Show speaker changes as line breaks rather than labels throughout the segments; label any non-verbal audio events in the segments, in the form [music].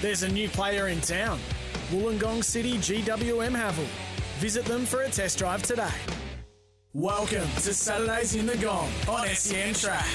There's a new player in town. Wollongong City GWM Haval. Visit them for a test drive today. Welcome to Saturdays in the Gong on SEN Track.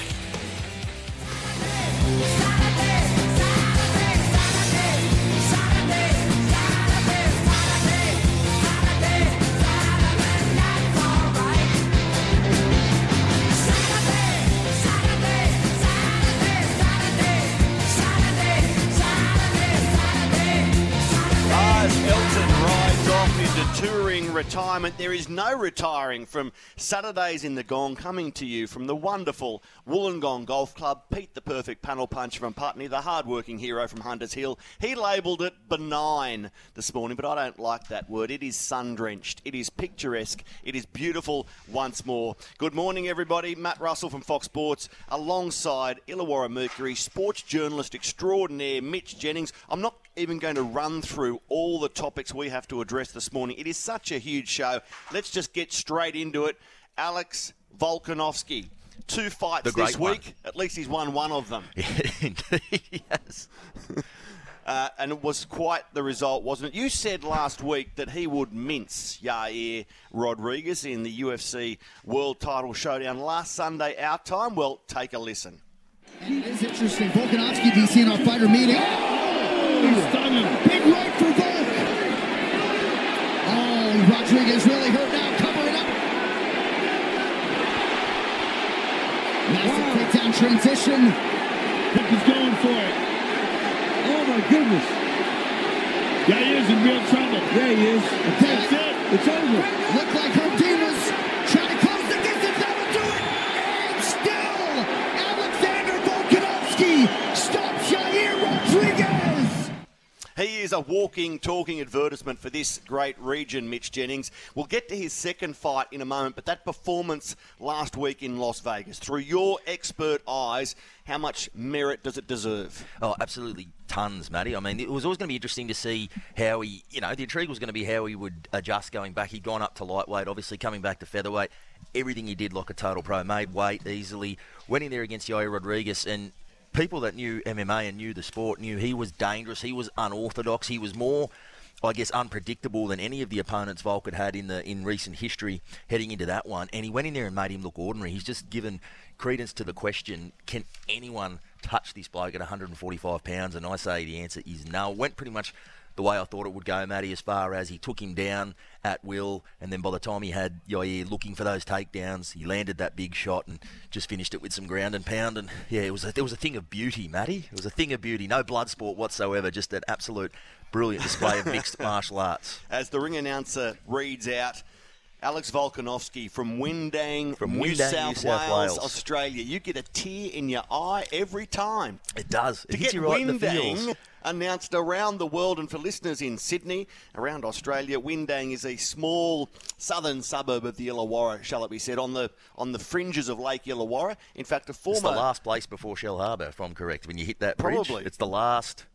As Elton rides off into touring retirement, there is no retiring from Saturdays in the Gong coming to you from the wonderful Wollongong Golf Club. Pete, the perfect panel puncher from Putney, the hard-working hero from Hunters Hill. He labelled it benign this morning, but I don't like that word. It is sun-drenched. It is picturesque. It is beautiful once more. Good morning, everybody. Matt Russell from Fox Sports alongside Illawarra Mercury sports journalist extraordinaire Mitch Jennings. I'm not even going to run through all the topics we have to address this morning. It is such a huge show. Let's just get straight into it. Alex Volkanovski. Two fights
The great
this
one.
week. At least he's won one of them. [laughs]
Yes. [laughs]
Uh, and it was quite the result, wasn't it? You said last week that he would mince Yair Rodriguez in the UFC World Title Showdown last Sunday, our time. Well, take a listen.
It is interesting. Volkanovski, DC in our fighter meeting. Stunning. Big right for Volk. Oh, Rodriguez really hurt now. Cover it up. Massive takedown transition.
Vic is going for it. Oh my goodness. Yeah, he is in real trouble. Yeah, he is. That's it. It's over.
Looked like Herdimas
He is a walking, talking advertisement for this great region, Mitch Jennings. We'll get to his second fight in a moment, but that performance last week in Las Vegas, through your expert eyes, how much merit does it deserve?
Oh, absolutely tons, Matty. I mean, it was always going to be interesting to see how he, you know, the intrigue was going to be how he would adjust going back. He'd gone up to lightweight, obviously coming back to featherweight. Everything he did like a total pro, made weight easily, went in there against Yair Rodriguez, and people that knew MMA and knew the sport knew he was dangerous. He was unorthodox. He was more. I guess unpredictable than any of the opponents Volk had had in the in recent history heading into that one, and he went in there and made him look ordinary. He's just given credence to the question: Can anyone touch this bloke at 145 pounds? And I say the answer is no. Went pretty much the way I thought it would go, Matty, as far as he took him down at will, and then by the time he had Yair looking for those takedowns, he landed that big shot and just finished it with some ground and pound. And yeah, it was a, there was a thing of beauty, Matty. It was a thing of beauty. No blood sport whatsoever, just an absolute brilliant display of mixed [laughs] martial arts.
As the ring announcer reads out, Alex Volkanovski from Windang,
From
New,
Windang,
South,
New South
Wales,
Wales.
Australia. You get a tear in your eye every time.
It does. It
to
hits
get
you right in the
Windang. Announced around the world and for listeners in Sydney, around Australia, Windang is a small southern suburb of the Illawarra, shall it be said, on the on the fringes of Lake Illawarra. In fact, a former
It's the last place before Shell Harbour, if I'm correct. When you hit that bridge,
Probably.
it's the last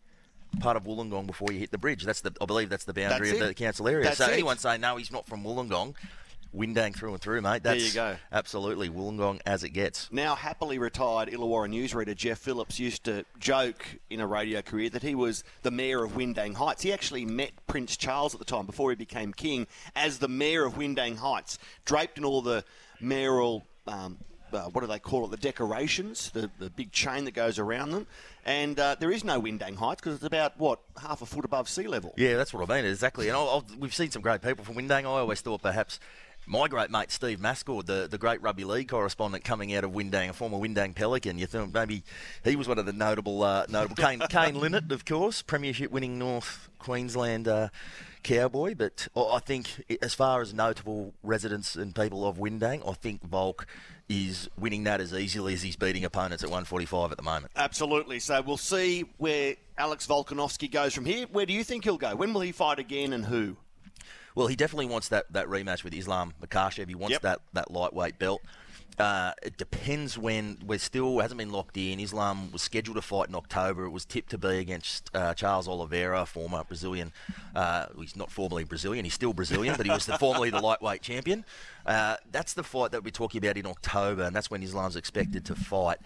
part of Wollongong before you hit the bridge. That's the, I believe, that's the boundary
That's
of the council area.
That's
so
it.
anyone saying no, he's not from Wollongong, Windang through and through, mate.
There you go.
Absolutely, Wollongong as it gets.
Now happily retired Illawarra newsreader Jeff Phillips used to joke in a radio career that he was the mayor of Windang Heights. He actually met Prince Charles at the time before he became king as the mayor of Windang Heights, draped in all the mayoral. Um, uh, what do they call it? The decorations, the, the big chain that goes around them. And uh, there is no Windang Heights because it's about, what, half a foot above sea level.
Yeah, that's what I mean. Exactly. And I'll, I'll, we've seen some great people from Windang. I always thought perhaps my great mate Steve Mascord, the, the great rugby league correspondent coming out of Windang, a former Windang Pelican. You think maybe he was one of the notable uh, notable Kane [laughs] Kane Linnett, of course, premiership winning North Queensland uh, cowboy. But I think as far as notable residents and people of Windang, I think Volk is winning that as easily as he's beating opponents at 145 at the moment.
Absolutely. So we'll see where Alex Volkanovski goes from here. Where do you think he'll go? When will he fight again and who?
Well, he definitely wants that, that rematch with Islam Makhachev. He wants yep. that, that lightweight belt. Uh, it depends when we're still hasn't been locked in. Islam was scheduled to fight in October. It was tipped to be against uh, Charles Oliveira, former Brazilian. Uh, he's not formally Brazilian. He's still Brazilian, but he was the, formerly the lightweight champion. Uh, that's the fight that we're talking about in October, and that's when Islam's expected to fight.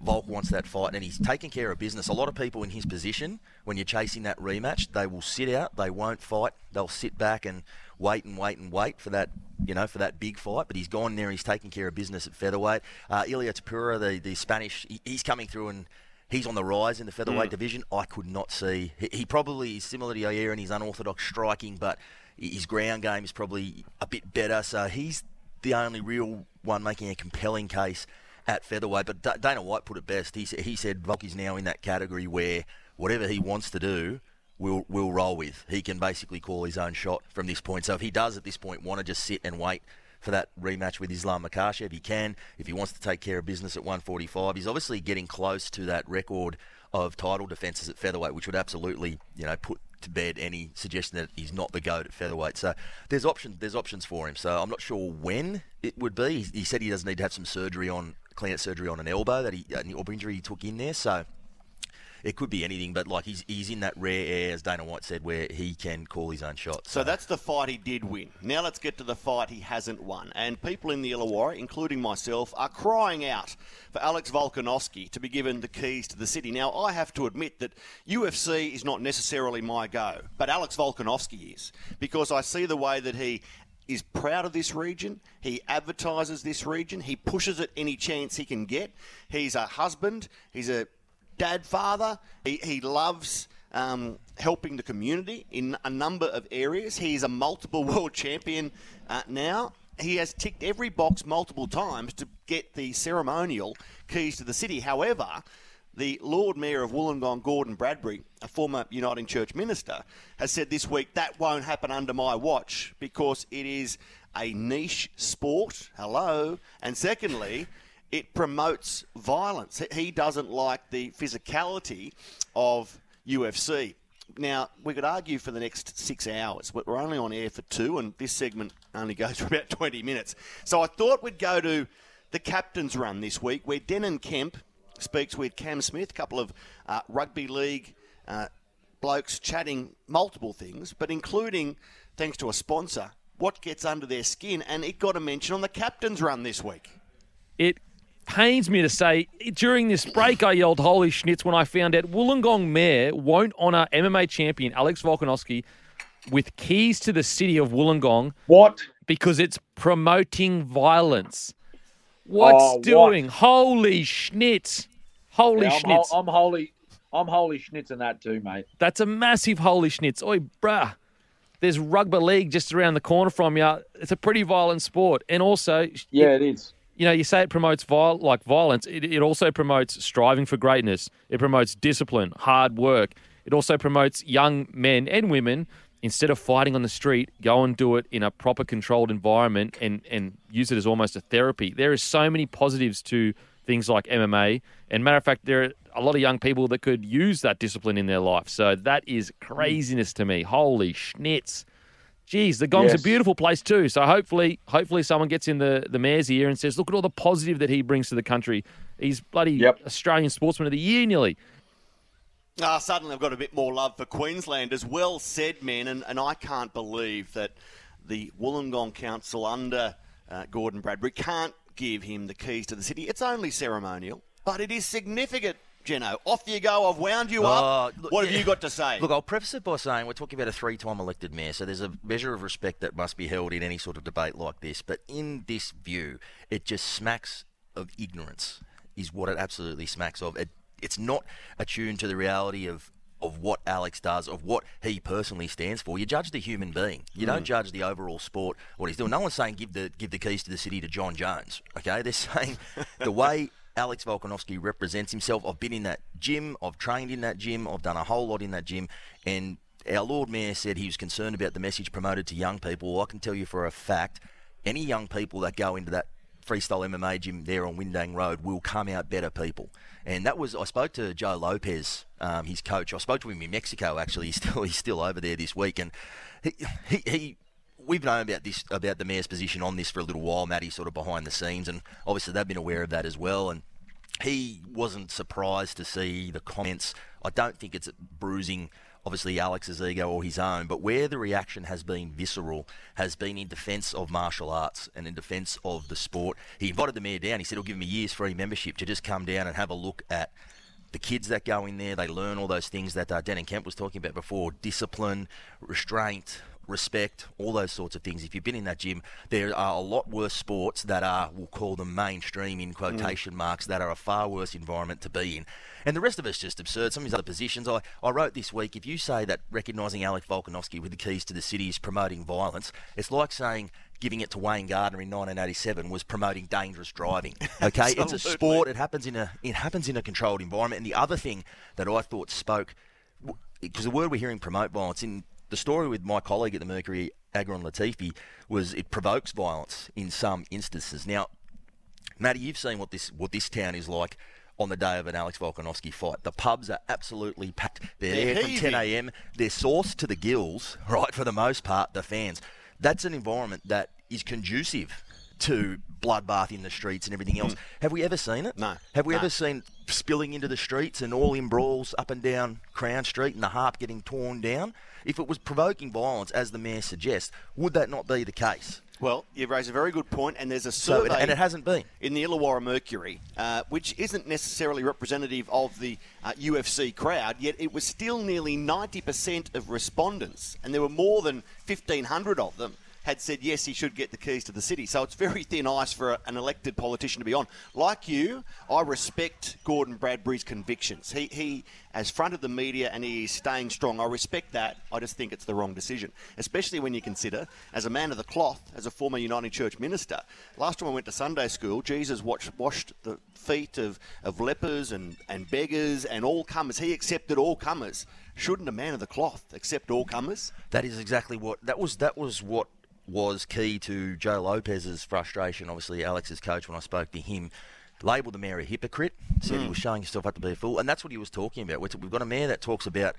Volk wants that fight, and he's taking care of business. A lot of people in his position, when you're chasing that rematch, they will sit out. They won't fight. They'll sit back and wait and wait and wait for that, you know, for that big fight. But he's gone there. He's taking care of business at featherweight. Uh, Ilia Topuria, the the Spanish, he, he's coming through and. He's on the rise in the featherweight mm. division. I could not see. He, he probably is similar to Yair in his unorthodox striking, but his ground game is probably a bit better. So he's the only real one making a compelling case at featherweight. But Dana White put it best. He, he said Volk is now in that category where whatever he wants to do, will will roll with. He can basically call his own shot from this point. So if he does at this point want to just sit and wait for that rematch with Islam Makhachev, he can. If he wants to take care of business at 145, he's obviously getting close to that record of title defences at featherweight, which would absolutely, you know, put to bed any suggestion that he's not the goat at featherweight. So there's options. There's options for him. So I'm not sure when it would be. He, he said he doesn't need to have some surgery on clean surgery on an elbow that he an elbow injury he took in there. So it could be anything, but like he's he's in that rare air, as Dana White said, where he can call his own shots.
So, so that's the fight he did win. Now let's get to the fight he hasn't won. And people in the Illawarra, including myself, are crying out for Alex Volkanovski to be given the keys to the city. Now I have to admit that UFC is not necessarily my go, but Alex Volkanovski is because I see the way that he is proud of this region. He advertises this region. He pushes it any chance he can get. He's a husband. He's a dad father. He, he loves um, helping the community in a number of areas. He's a multiple [laughs] world champion uh, now. He has ticked every box multiple times to get the ceremonial keys to the city. However, the Lord Mayor of Wollongong, Gordon Bradbury, a former Uniting Church minister, has said this week that won't happen under my watch because it is a niche sport. Hello. And secondly, it promotes violence. He doesn't like the physicality of UFC. Now, we could argue for the next six hours, but we're only on air for two, and this segment only [laughs] goes for about 20 minutes. So I thought we'd go to the captain's run this week, where Denan Kemp speaks with Cam Smith, a couple of uh, rugby league uh, blokes chatting multiple things, but including, thanks to a sponsor, what gets under their skin, and it got a mention on the captain's run this week.
It pains me to say, during this break, I yelled "Holy schnitz!" when I found out Wollongong Mayor won't honour MMA champion Alex Volkanovski with keys to the city of Wollongong.
What?
Because it's promoting violence. What's oh, doing? What? Holy schnitz! Holy yeah, I'm schnitz!
Ho- I'm holy. I'm holy schnitz in that too, mate.
That's a massive holy schnitz. Oi, bruh. There's rugby league just around the corner from you. It's a pretty violent sport, and also
yeah, it, it is
you know, you say it promotes viol- like violence. It, it also promotes striving for greatness. It promotes discipline, hard work. It also promotes young men and women instead of fighting on the street, go and do it in a proper controlled environment and, and use it as almost a therapy. There are so many positives to things like MMA. And matter of fact, there are a lot of young people that could use that discipline in their life. So that is mm. craziness to me. Holy schnitz. Geez, the Gong's yes. a beautiful place too. So hopefully, hopefully someone gets in the, the mayor's ear and says, look at all the positive that he brings to the country. He's bloody yep. Australian Sportsman of the Year nearly.
Ah, suddenly I've got a bit more love for Queensland as well said, men, And, and I can't believe that the Wollongong Council under uh, Gordon Bradbury can't give him the keys to the city. It's only ceremonial, but it is significant Jeno. Off you go. I've wound you up. Uh, look, what have yeah. you got to say?
Look, I'll preface it by saying we're talking about a three-time elected mayor, so there's a measure of respect that must be held in any sort of debate like this. But in this view, it just smacks of ignorance, is what it absolutely smacks of. It, it's not attuned to the reality of of what Alex does, of what he personally stands for. You judge the human being. You don't judge the overall sport, what he's doing. No one's saying give the give the keys to the city to Jon Jones. Okay, they're [laughs] saying the way Alex Volkanovski represents himself. I've been in that gym. I've trained in that gym. I've done a whole lot in that gym, and our Lord Mayor said he was concerned about the message promoted to young people. Well, I can tell you for a fact, any young people that go into that freestyle MMA gym there on Windang Road will come out better people. And that was I spoke to Joe Lopez, um, his coach. I spoke to him in Mexico actually. [laughs] He's still he's still over there this week, and he he. he We've known about this about the mayor's position on this for a little while, Matty, sort of behind the scenes, and obviously they've been aware of that as well. And he wasn't surprised to see the comments. I don't think it's bruising, obviously, Alex's ego or his own, but where the reaction has been visceral has been in defence of martial arts and in defence of the sport. He invited the mayor down. He said he'll give him a year's free membership to just come down and have a look at the kids that go in there. They learn all those things that uh, Dan Kemp was talking about before discipline, restraint, respect, all those sorts of things. If you've been in that gym, there are a lot worse sports that are, we'll call them mainstream in mm. quotation marks, that are a far worse environment to be in. And the rest of it's just absurd. Some of these other positions, I, I wrote this week, if you say that recognising Alec Volkanovski with the keys to the city is promoting violence, it's like saying giving it to Wayne Gardner in 1987 was promoting dangerous driving. [laughs] Okay, it's a sport. It happens in a it happens in a controlled environment. And the other thing that I thought spoke because the word we're hearing promote violence in the story with my colleague at the Mercury, Agron Latifi, was it provokes violence in some instances. Now, Matty, you've seen what this what this town is like on the day of an Alex Volkanovski fight. The pubs are absolutely packed. They're,
They're
there from 10 a.m. They're sauced to the gills, [laughs] right? For the most part, the fans. That's an environment that is conducive to bloodbath in the streets and everything else. Have we ever seen it?
Mm. No.
Have we
No.
ever seen spilling into the streets and all in brawls up and down Crown Street and the harp getting torn down? If it was provoking violence, as the mayor suggests, would that not be the case?
Well, you raise a very good point, and there's a
So,
survey.
and it hasn't been.
in the Illawarra Mercury, uh, which isn't necessarily representative of the uh, UFC crowd, yet it was still nearly 90% of respondents, and there were more than 1,500 of them, had said yes, he should get the keys to the city. So it's very thin ice for a, an elected politician to be on. Like you, I respect Gordon Bradbury's convictions. He, he has fronted the media and he is staying strong. I respect that. I just think it's the wrong decision, especially when you consider, as a man of the cloth, as a former United Church minister, last time I went to Sunday school, Jesus watched, washed the feet of, of lepers and, and beggars and all comers. He accepted all comers. Shouldn't a man of the cloth accept all comers?
That is exactly what that was. That was what was key to Joe Lopez's frustration. Obviously, Alex's coach, when I spoke to him, labelled the mayor a hypocrite. Said he hmm. was showing himself up to be a fool, and that's what he was talking about. We've got a mayor that talks about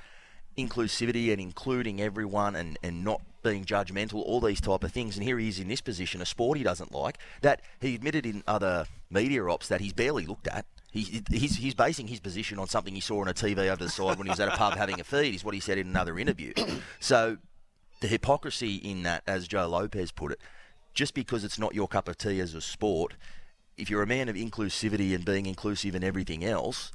inclusivity and including everyone and, and not being judgmental, all these type of things. And here he is in this position, a sport he doesn't like, that he admitted in other media ops that he's barely looked at. He, he's, he's basing his position on something he saw on a TV over the side when he was at a pub [laughs] having a feed, is what he said in another interview. So the hypocrisy in that, as Joe Lopez put it, just because it's not your cup of tea as a sport, if you're a man of inclusivity and being inclusive and everything else,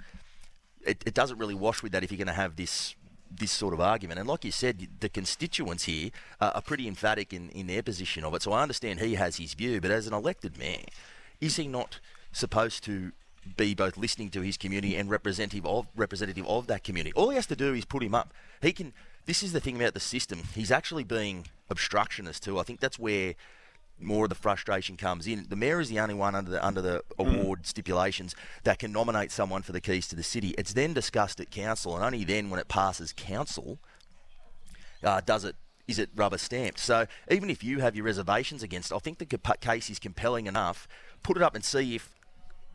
it, it doesn't really wash with that if you're going to have this this sort of argument. And like you said, the constituents here are, are pretty emphatic in, in their position of it. So I understand he has his view, but as an elected mayor, is he not supposed to be both listening to his community and representative of representative of that community? All he has to do is put him up. He can. This is the thing about the system. He's actually being obstructionist too. I think that's where more of the frustration comes in. The mayor is the only one under the under the award stipulations that can nominate someone for the keys to the city. It's then discussed at council, and only then, when it passes council, uh, does it is it rubber stamped. So even if you have your reservations against, I think the case is compelling enough. Put it up and see if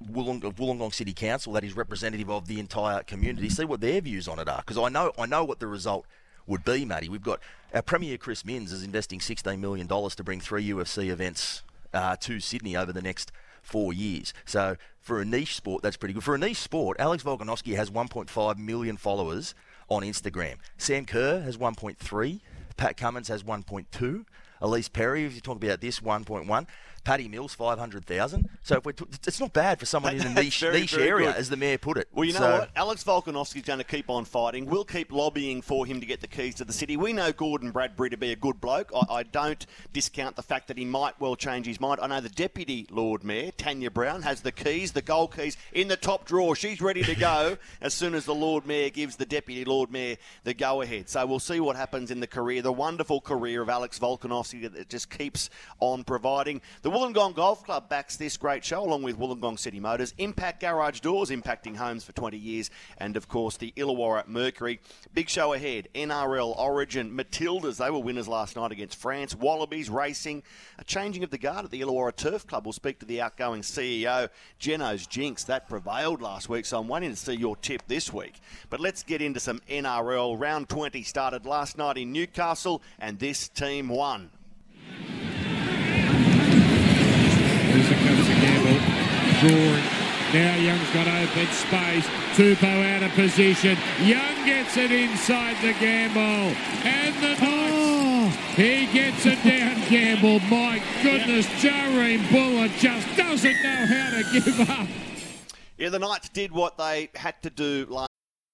Wollong- Wollongong City Council, that is representative of the entire community, see what their views on it are. Because I know I know what the result would be, Matty. We've got our Premier Chris Minns is investing $16 million to bring three UFC events uh, to Sydney over the next four years. So for a niche sport, that's pretty good. For a niche sport, Alex Volkanovski has 1.5 million followers on Instagram. Sam Kerr has 1.3. Pat Cummins has 1.2. Ellyse Perry, if you talk about this, 1.1. Patty Mills, 500,000. So if we're t- it's not bad for someone in a [laughs] niche,
very,
niche
very
area,
good.
as the mayor put it.
Well, you know
So-
what? Alex Volkanovski's going to keep on fighting. We'll keep lobbying for him to get the keys to the city. We know Gordon Bradbury to be a good bloke. I, I don't discount the fact that he might well change his mind. I know the Deputy Lord Mayor, Tanya Brown, has the keys, the gold keys, in the top drawer. She's ready to go [laughs] as soon as the Lord Mayor gives the Deputy Lord Mayor the go ahead. So we'll see what happens in the career, the wonderful career of Alex Volkanovski that just keeps on providing. The Wollongong Golf Club backs this great show along with Wollongong City Motors, Impact Garage Doors, impacting homes for 20 years, and of course the Illawarra Mercury. Big show ahead. NRL Origin Matildas, they were winners last night against France. Wallabies Racing, a changing of the guard at the Illawarra Turf Club. We'll speak to the outgoing CEO, Geno's Jinx. That prevailed last week, so I'm waiting to see your tip this week. But let's get into some NRL. Round 20 started last night in Newcastle, and this team won.
As it comes to Gamble, drawing. Now Young's got open space. Tupou out of position. Young gets it inside the Gamble. And the Knights. Oh. He gets it down, Gamble. My goodness, Jahream Bula just doesn't know how to give up.
Yeah, the Knights did what they had to do last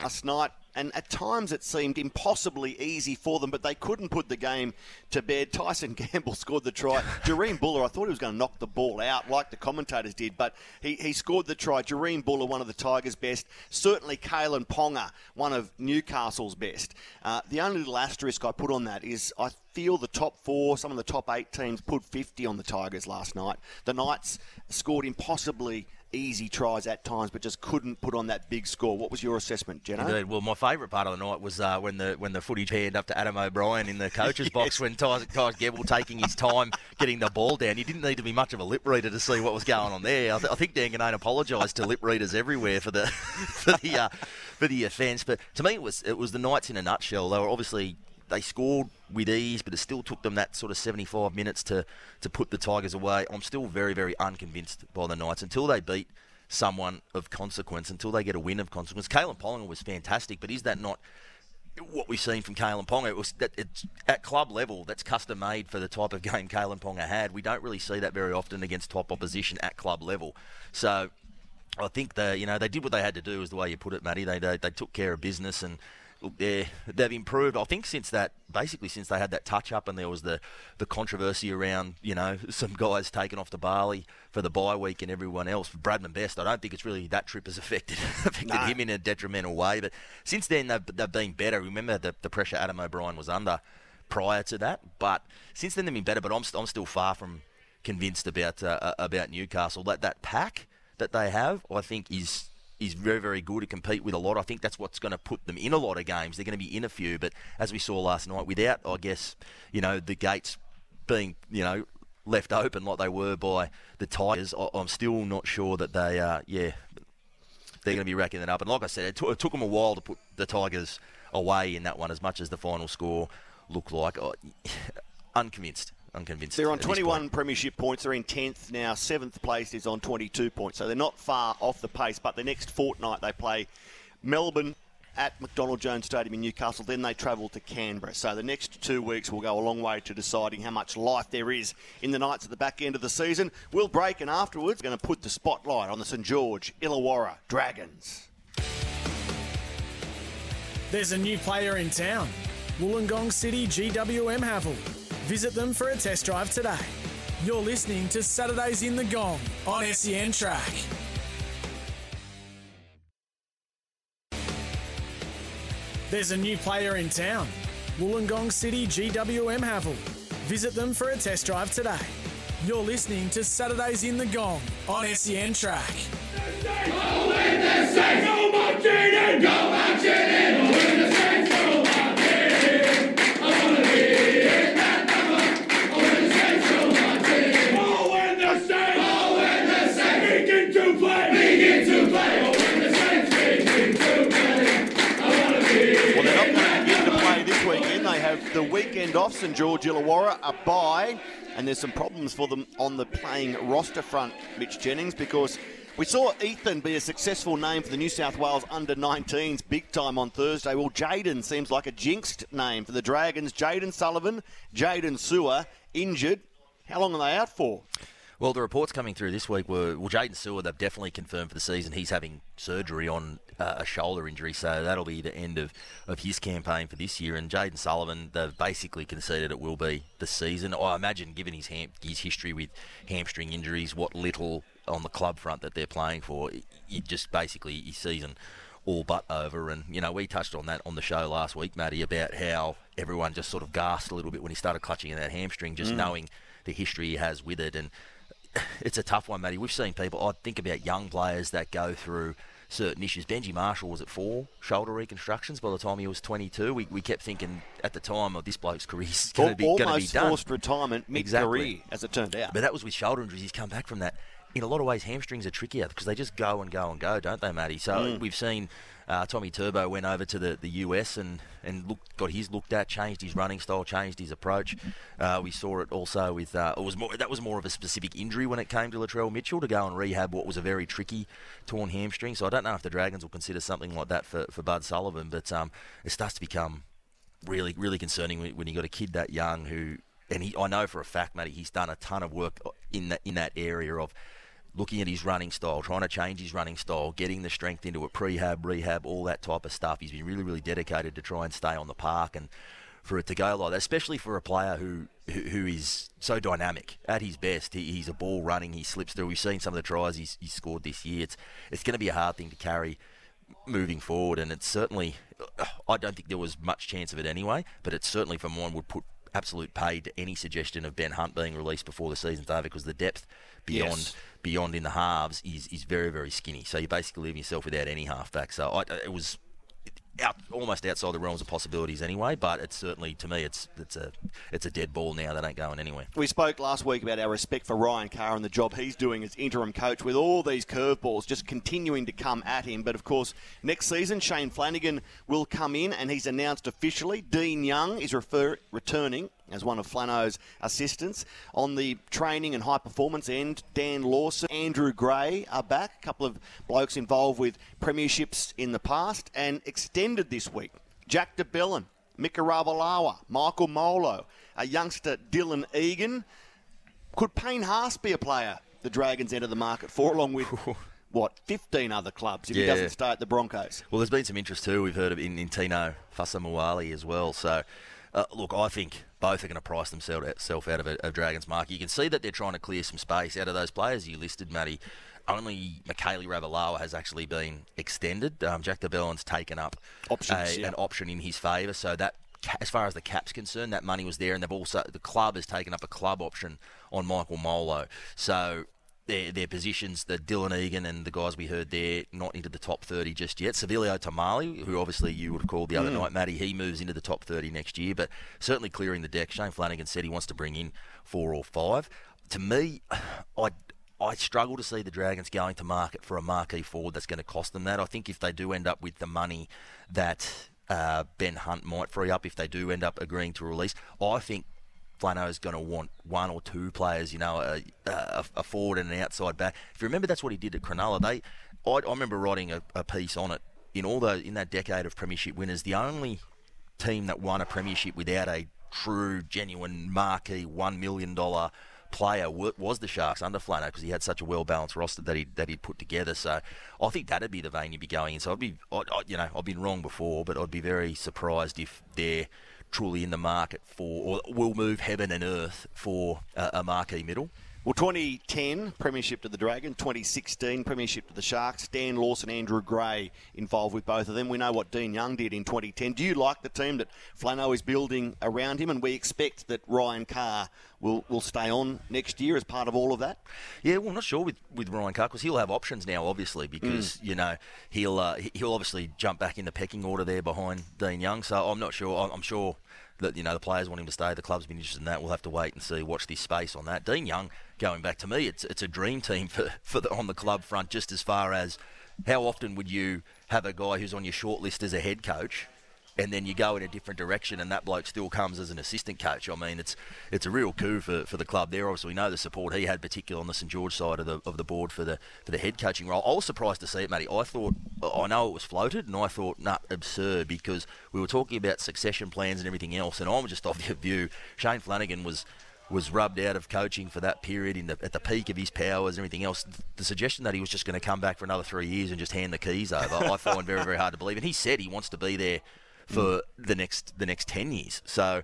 Last night, and at times it seemed impossibly easy for them, but they couldn't put the game to bed. Tyson [laughs] Gamble scored the try. Jahream Bula, I thought he was going to knock the ball out like the commentators did, but he, he scored the try. Jahream Bula, one of the Tigers' best. Certainly Kalyn Ponga, one of Newcastle's best. Uh, the only little asterisk I put on that is I feel the top four, some of the top eight teams put 50 on the Tigers last night. The Knights scored impossibly easy tries at times, but just couldn't put on that big score. What was your assessment, Jenno?
Indeed. Well, my favourite part of the night was uh, when the when the footage panned up to Adam O'Brien in the [laughs] coach's box when Ty, Ty Gamble taking his time getting the ball down. You didn't need to be much of a lip reader to see what was going on there. I, th- I think Dan Ginnane apologised to lip readers everywhere for the [laughs] for the uh, for the offence. But to me, it was it was the Knights in a nutshell. They were obviously they scored with ease, but it still took them that sort of 75 minutes to, to put the Tigers away. I'm still very, very unconvinced by the Knights until they beat someone of consequence, until they get a win of consequence. Kalyn Ponga was fantastic, but is that not what we've seen from Kalyn Ponga? It was that it's at club level that's custom made for the type of game Kalyn Ponga had. We don't really see that very often against top opposition at club level. So I think they, you know, they did what they had to do, is the way you put it, Matty. They they, they took care of business and. Look, they've improved. I think since that, basically since they had that touch up and there was the, the controversy around, you know, [laughs] some guys taken off to Bali for the bye week and everyone else. For Bradman Best, I don't think it's really that trip has [laughs] affected affected
No.
him in a detrimental way. But since then, they've, they've been better. Remember the, the pressure Adam O'Brien was under prior to that, but since then they've been better. But I'm, I'm still far from convinced about uh, about Newcastle. That that pack that they have, I think, is is very very good to compete with a lot. I think that's what's going to put them in a lot of games. They're going to be in a few, but as we saw last night, without I guess you know the gates being you know left open like they were by the Tigers, I- I'm still not sure that they uh, yeah they're going to be racking it up. And like I said, it, took it took them a while to put the Tigers away in that one, as much as the final score looked like. [sighs] Unconvinced. Unconvinced.
They're on 21
point.
premiership points. They're in 10th now. Seventh place is on 22 points. So they're not far off the pace. But the next fortnight they play Melbourne at McDonald Jones Stadium in Newcastle. Then they travel to Canberra. So the next two weeks will go a long way to deciding how much life there is in the Knights at the back end of the season. We'll break and afterwards we're going to put the spotlight on the St George Illawarra Dragons.
There's a new player in town. Wollongong City GWM Haval. Visit them for a test drive today. You're listening to Saturdays in the Gong on SEN Track. There's a new player in town. Wollongong City GWM Haval. Visit them for a test drive today. You're listening to Saturdays in the Gong on SEN Track.
The weekend off. St George Illawarra a bye, and there's some problems for them on the playing roster front, Mitch Jennings, because we saw Ethan be a successful name for the New South Wales under 19s big time on Thursday. Well, Jaden seems like a jinxed name for the Dragons. Jayden Sullivan, Jaydn Su'A, injured. How long are they out for?
Well, the reports coming through this week were well, Jaydn Su'A. They've definitely confirmed for the season he's having surgery on uh, a shoulder injury, so that'll be the end of, of his campaign for this year. And Jayden Sullivan, they've basically conceded it will be the season. I imagine, given his ham- his history with hamstring injuries, what little on the club front that they're playing for, you just basically his season all but over. And you know, we touched on that on the show last week, Matty, about how everyone just sort of gasped a little bit when he started clutching in that hamstring, just
Mm.
knowing the history he has with it and it's a tough one, Matty. We've seen people. I think about young players that go through certain issues. Benji Marshall was at four shoulder reconstructions by the time he was 22. We, we kept thinking at the time, oh, this bloke's career is going to be, gonna be
Almost
done.
forced retirement mid-career,
Exactly.
as it turned out.
But that was with shoulder injuries. He's come back from that. In a lot of ways, hamstrings are trickier because they just go and go and go, don't they, Matty? So
Mm.
we've seen uh, Tommy Turbo went over to the, the US and, and looked, got his looked at, changed his running style, changed his approach. Uh, we saw it also with uh, it was more that was more of a specific injury when it came to Latrell Mitchell to go and rehab what was a very tricky torn hamstring. So I don't know if the Dragons will consider something like that for, for Bud Sullivan, but um, it starts to become really, really concerning when, you got a kid that young who, and he, I know for a fact, Matty, he's done a ton of work in that in that area of looking at his running style, trying to change his running style, getting the strength into it, prehab, rehab, all that type of stuff. He's been really, really dedicated to try and stay on the park and for it to go like that, especially for a player who who, is so dynamic at his best. He, he's a ball running, he slips through. We've seen some of the tries he's, he's scored this year. It's it's going to be a hard thing to carry moving forward, and it's certainly I don't think there was much chance of it anyway, but it certainly for mine would put absolute paid to any suggestion of Ben Hunt being released before the season's over because the depth beyond
Yes.
beyond in the halves is, is very very skinny. So you're basically leaving yourself without any halfback. So I, it was out almost outside the realms of possibilities anyway. But it's certainly to me it's it's a it's a dead ball now that ain't going anywhere.
We spoke last week about our respect for Ryan Carr and the job he's doing as interim coach with all these curveballs just continuing to come at him. But of course, next season, Shane Flanagan will come in and he's announced officially Dean Young is refer- returning as one of Flano's assistants. On the training and high performance end, Dan Lawson, Andrew Gray are back. A couple of blokes involved with premierships in the past and extended this week. Jack de Belin, Mika Ravalawa, Michael Molo, a youngster Dylan Egan. Could Payne Haas be a player the Dragons enter the market for, along with, [laughs] what, 15 other clubs if he doesn't stay at the Broncos?
Well, there's been some interest too. We've heard of in, in Tino Fa'asuamaleaui as well. So, uh, look, I think both are going to price themselves out of a of Dragons market. You can see that they're trying to clear some space out of those players you listed, Matty. Only Mikaele Ravalawa has actually been extended. Um, Jack de Belin's taken up
Options,
a-
yeah.
an option in his favour, so that. As far as the cap's concerned, that money was there, and they've also the club has taken up a club option on Michael Molo. So their, their positions, the Dylan Egan and the guys we heard there, not into the top 30 just yet. Savelio Tamale, who obviously you would have called the other
Mm.
night, Matty, he moves into the top 30 next year, but certainly clearing the deck. Shane Flanagan said he wants to bring in four or five. To me, [sighs] I. I struggle to see the Dragons going to market for a marquee forward that's going to cost them that. I think if they do end up with the money that uh, Ben Hunt might free up, if they do end up agreeing to release, I think Flano's going to want one or two players, you know, a, a, a forward and an outside back. If you remember, that's what he did at Cronulla. They, I, I remember writing a, a piece on it. In all those, in that decade of premiership winners, the only team that won a premiership without a true, genuine, marquee one million dollar player was the Sharks under Flano because he had such a well balanced roster that he that he'd put together. So I think that'd be the vein you'd be going in. So I'd be, I, I, you know, I've been wrong before, but I'd be very surprised if they're truly in the market for, or will move heaven and earth for a, a marquee middle.
Well, 2010 Premiership to the Dragon, 2016 Premiership to the Sharks. Dan Lawson, Andrew Gray involved with both of them. We know what Dean Young did in 2010. Do you like the team that Flano is building around him, and we expect that Ryan Carr will, will stay on next year as part of all of that?
Yeah, well, I'm not sure with, with Ryan Carr because he'll have options now, obviously, because you know he'll uh, he- he'll obviously jump back in the pecking order there behind Dean Young. So I'm not sure. I'm- I'm sure that you know the players want him to stay. The club's been interested in that. We'll have to wait and see. Watch this space on that. Dean Young going back to me, it's it's a dream team [laughs] for for the, on the club front. Just as far as how often would you have a guy who's on your short list as a head coach? And then you go in a different direction, and that bloke still comes as an assistant coach. I mean, it's it's a real coup for, for the club there. Obviously, we know the support he had, particularly on the St George side of the of the board for the for the head coaching role. I was surprised to see it, Matty. I thought I know it was floated, and I thought, nah, absurd, because we were talking about succession plans and everything else, and I'm just of the view Shane Flanagan was was rubbed out of coaching for that period in the, at the peak of his powers and everything else. The suggestion that he was just going to come back for another three years and just hand the keys over, I find very, very hard to believe. And he said he wants to be there for the next the next ten years. So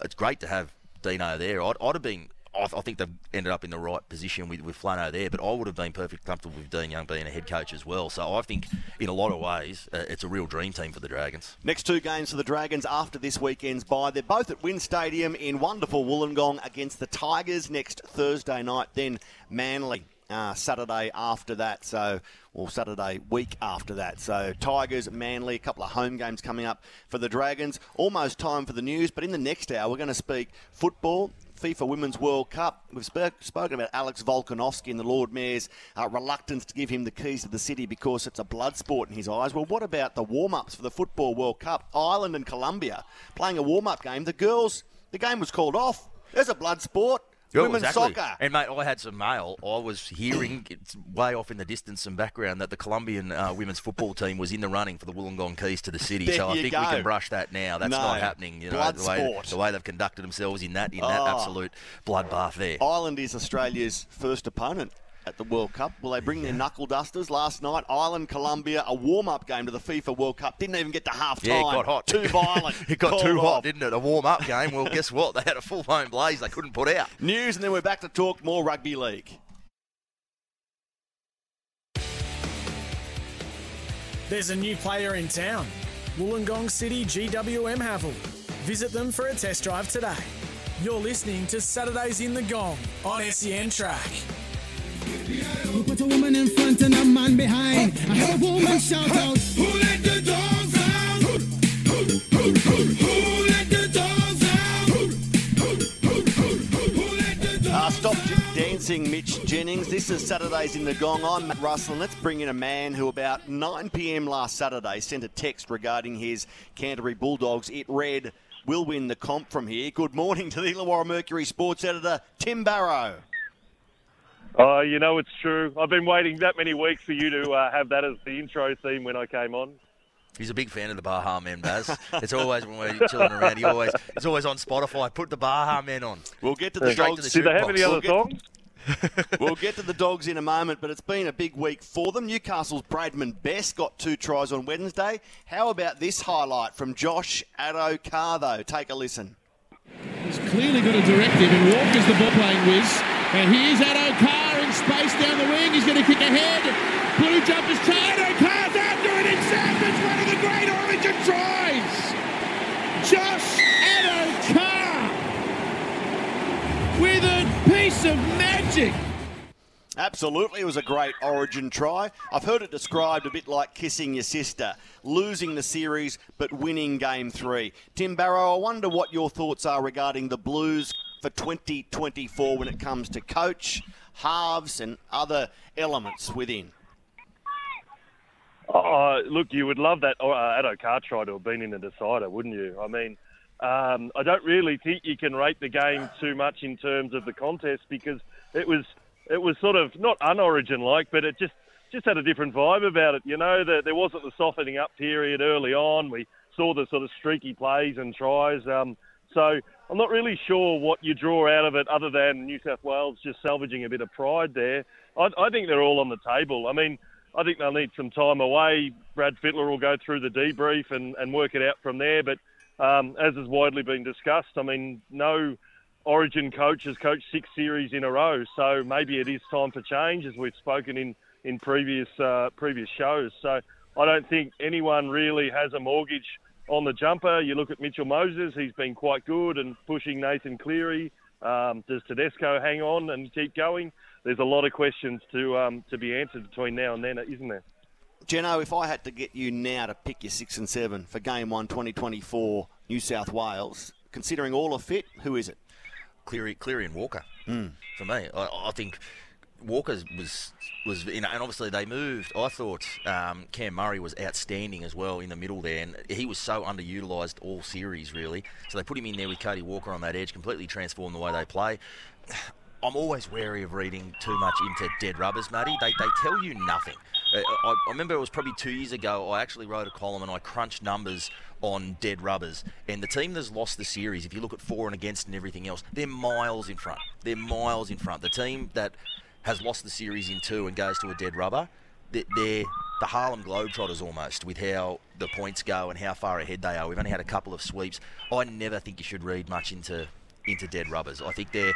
it's great to have Dino there. I'd, I'd have been. I, I think they've ended up in the right position with, with Flano there, but I would have been perfectly comfortable with Dean Young being a head coach as well. So I think, in a lot of ways, uh, it's a real dream team for the Dragons.
Next two games for the Dragons after this weekend's bye. They're both at WIN Stadium in wonderful Wollongong against the Tigers next Thursday night, then Manly. Uh, Saturday after that, so or Saturday week after that. So Tigers, Manly, a couple of home games coming up for the Dragons. Almost time for the news, but in the next hour we're going to speak football. FIFA Women's World Cup. We've sp- spoken about Alex Volkanovski and the Lord Mayor's uh, reluctance to give him the keys to the city because it's a blood sport in his eyes. Well, what about the warm ups for the Football World Cup? Ireland and Colombia playing a warm up game. The girls, the game was called off. There's a blood sport.
Yeah,
Women's
exactly.
soccer.
And mate, I had some mail. I was hearing it's way off in the distance, some background that the Colombian uh, women's football team was in the running for the Wollongong keys to the city. So I think
go.
we can brush that now. That's
No.
not happening. You know
Blood
the way
sport.
the way they've conducted themselves in that in that
Oh.
absolute bloodbath there.
Ireland is Australia's first opponent at the World Cup. Will they bring their knuckle dusters last night? Ireland, Colombia, a warm up game to the FIFA World Cup. Didn't even get to half time.
Yeah, it got hot.
Too [laughs] violent.
it got too hot,
off.
didn't it? A warm up game. Well, guess what? They had a full blown blaze they couldn't put out.
News, and then we're back to talk more rugby league.
There's a new player in town. Wollongong City GWM Haval. Visit them for a test drive today. You're listening to Saturdays in the Gong on SEN Track.
You put a woman in front and a man behind. I have a woman shout out. Who let the dogs out? Who, who, who, who, who let the dogs out?
Uh, stop dancing, Mitch Jennings. This is Saturdays in the Gong. I'm Matt Russell, and let's bring in a man who, about 9 p.m. last Saturday, sent a text regarding his Canterbury Bulldogs. It read, We'll win the comp from here." Good morning to the Illawarra Mercury sports editor Tim Barrow.
Oh, you know it's true. I've been waiting that many weeks for you to uh, have that as the intro theme when I came on.
He's a big fan of the Baha Men, Baz. It's always when we're chilling around. He always it's always on Spotify. Put the Baha Men on.
We'll get to the
Straight
dogs.
to the
Do they have
jukebox.
any other
We'll get-
songs? [laughs]
We'll get to the dogs in a moment, but it's been a big week for them. Newcastle's Bradman Best got two tries on Wednesday. How about this highlight from Josh Addo though? Take a listen.
Clearly got a directive, and Walker's the ball playing whiz. And here's Addo Carr in space down the wing. He's going to kick ahead. Blue jumpers try. Addo Carr's after it himself. It's one of the great origin tries. Josh Addo Carr with a piece of magic.
Absolutely, it was a great origin try. I've heard it described a bit like kissing your sister, losing the series but winning game three. Tim Barrow, I wonder what your thoughts are regarding the Blues for 2024 when it comes to coach, halves, and other elements within.
Oh, look, you would love that uh, Addo Carr try to have been in the decider, wouldn't you? I mean, um, I don't really think you can rate the game too much in terms of the contest because it was it was sort of not unorigin like, but it just just had a different vibe about it. You know, the, there wasn't the softening up period early on. We saw the sort of streaky plays and tries. Um, so I'm not really sure what you draw out of it, other than New South Wales just salvaging a bit of pride there. I, I think they're all on the table. I mean, I think they'll need some time away. Brad Fittler will go through the debrief and, and work it out from there. But um, as has widely been discussed, I mean, no Origin coach has coached six series in a row, so maybe it is time for change, as we've spoken in in previous uh, previous shows. So I don't think anyone really has a mortgage on the jumper. You look at Mitchell Moses; he's been quite good and pushing Nathan Cleary. Um, does Tedesco hang on and keep going? There's a lot of questions to um, to be answered between now and then, isn't there?
Jeno, if I had to get you now to pick your six and seven for game one 2024 New South Wales, considering all are fit, who is it?
Cleary, Cleary and Walker. For me, I, I think Walker's was was you know, and obviously they moved. I thought um, Cam Murray was outstanding as well in the middle there, and he was so underutilised all series really. So they put him in there with Cody Walker on that edge, completely transformed the way they play. [sighs] I'm always wary of reading too much into dead rubbers, Matty. They, they tell you nothing. Uh, I, I remember it was probably two years ago. I actually wrote a column and I crunched numbers on dead rubbers. And the team that's lost the series, if you look at for and against and everything else, they're miles in front. They're miles in front. The team that has lost the series in two and goes to a dead rubber, they're the Harlem Globetrotters almost with how the points go and how far ahead they are. We've only had a couple of sweeps. I never think you should read much into into dead rubbers. I think they're.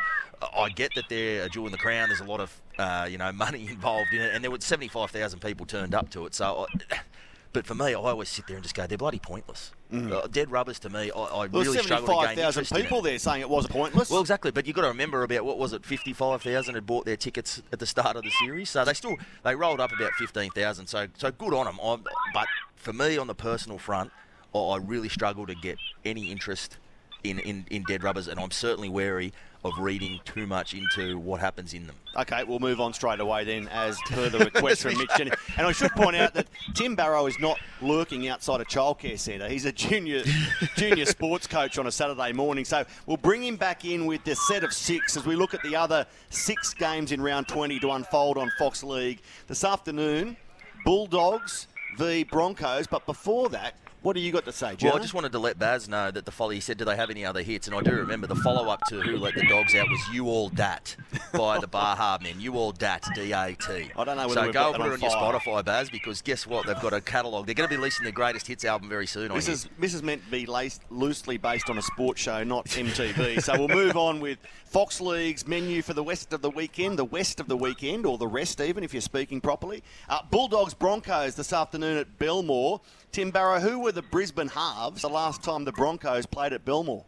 I get that they're a jewel in the crown. There's a lot of uh, you know [laughs] money involved in it, and there were 75,000 people turned up to it. So, I, [laughs] but for me, I always sit there and just go, they're bloody pointless. Uh, dead rubbers to me, I, I
There
really
was
struggle to gain
75,000
interest in it.
people there saying it wasn't pointless.
Well, exactly, but you've got to remember about what was it, fifty-five thousand had bought their tickets at the start of the series, so they still they rolled up about fifteen thousand. So so good on them. I, but for me, on the personal front, I, I really struggle to get any interest in, in, in dead rubbers, and I'm certainly wary of reading too much into what happens in them.
Okay, we'll move on straight away then, as per the [laughs] request from Mitch Jennings. And I should point out that Tim Barrow is not lurking outside a childcare centre. He's a junior [laughs] junior sports coach on a Saturday morning. So we'll bring him back in with the set of six as we look at the other six games in round 20 to unfold on Fox League this afternoon. Bulldogs v Broncos. But before that, what do you got to say, Joe?
Well, I just wanted to let Baz know that the follow. He said, "Do they have any other hits?" And I do remember the follow-up to "Who Let the Dogs Out" was "You All Dat" by the Baha Men. You All Dat, D-A-T.
I don't know
So go put it
on
on your. Spotify, Baz, because guess what? They've got a catalogue. They're going to be releasing their greatest hits album very soon.
This is this is meant to be laced, loosely based on a sports show, not MTV. so we'll move on with Fox League's menu for the west of the weekend, the west of the weekend, or the rest even, if you're speaking properly. Uh, Bulldogs Broncos this afternoon at Belmore. Tim Barrow, who were the Brisbane halves the last time the Broncos played at Belmore?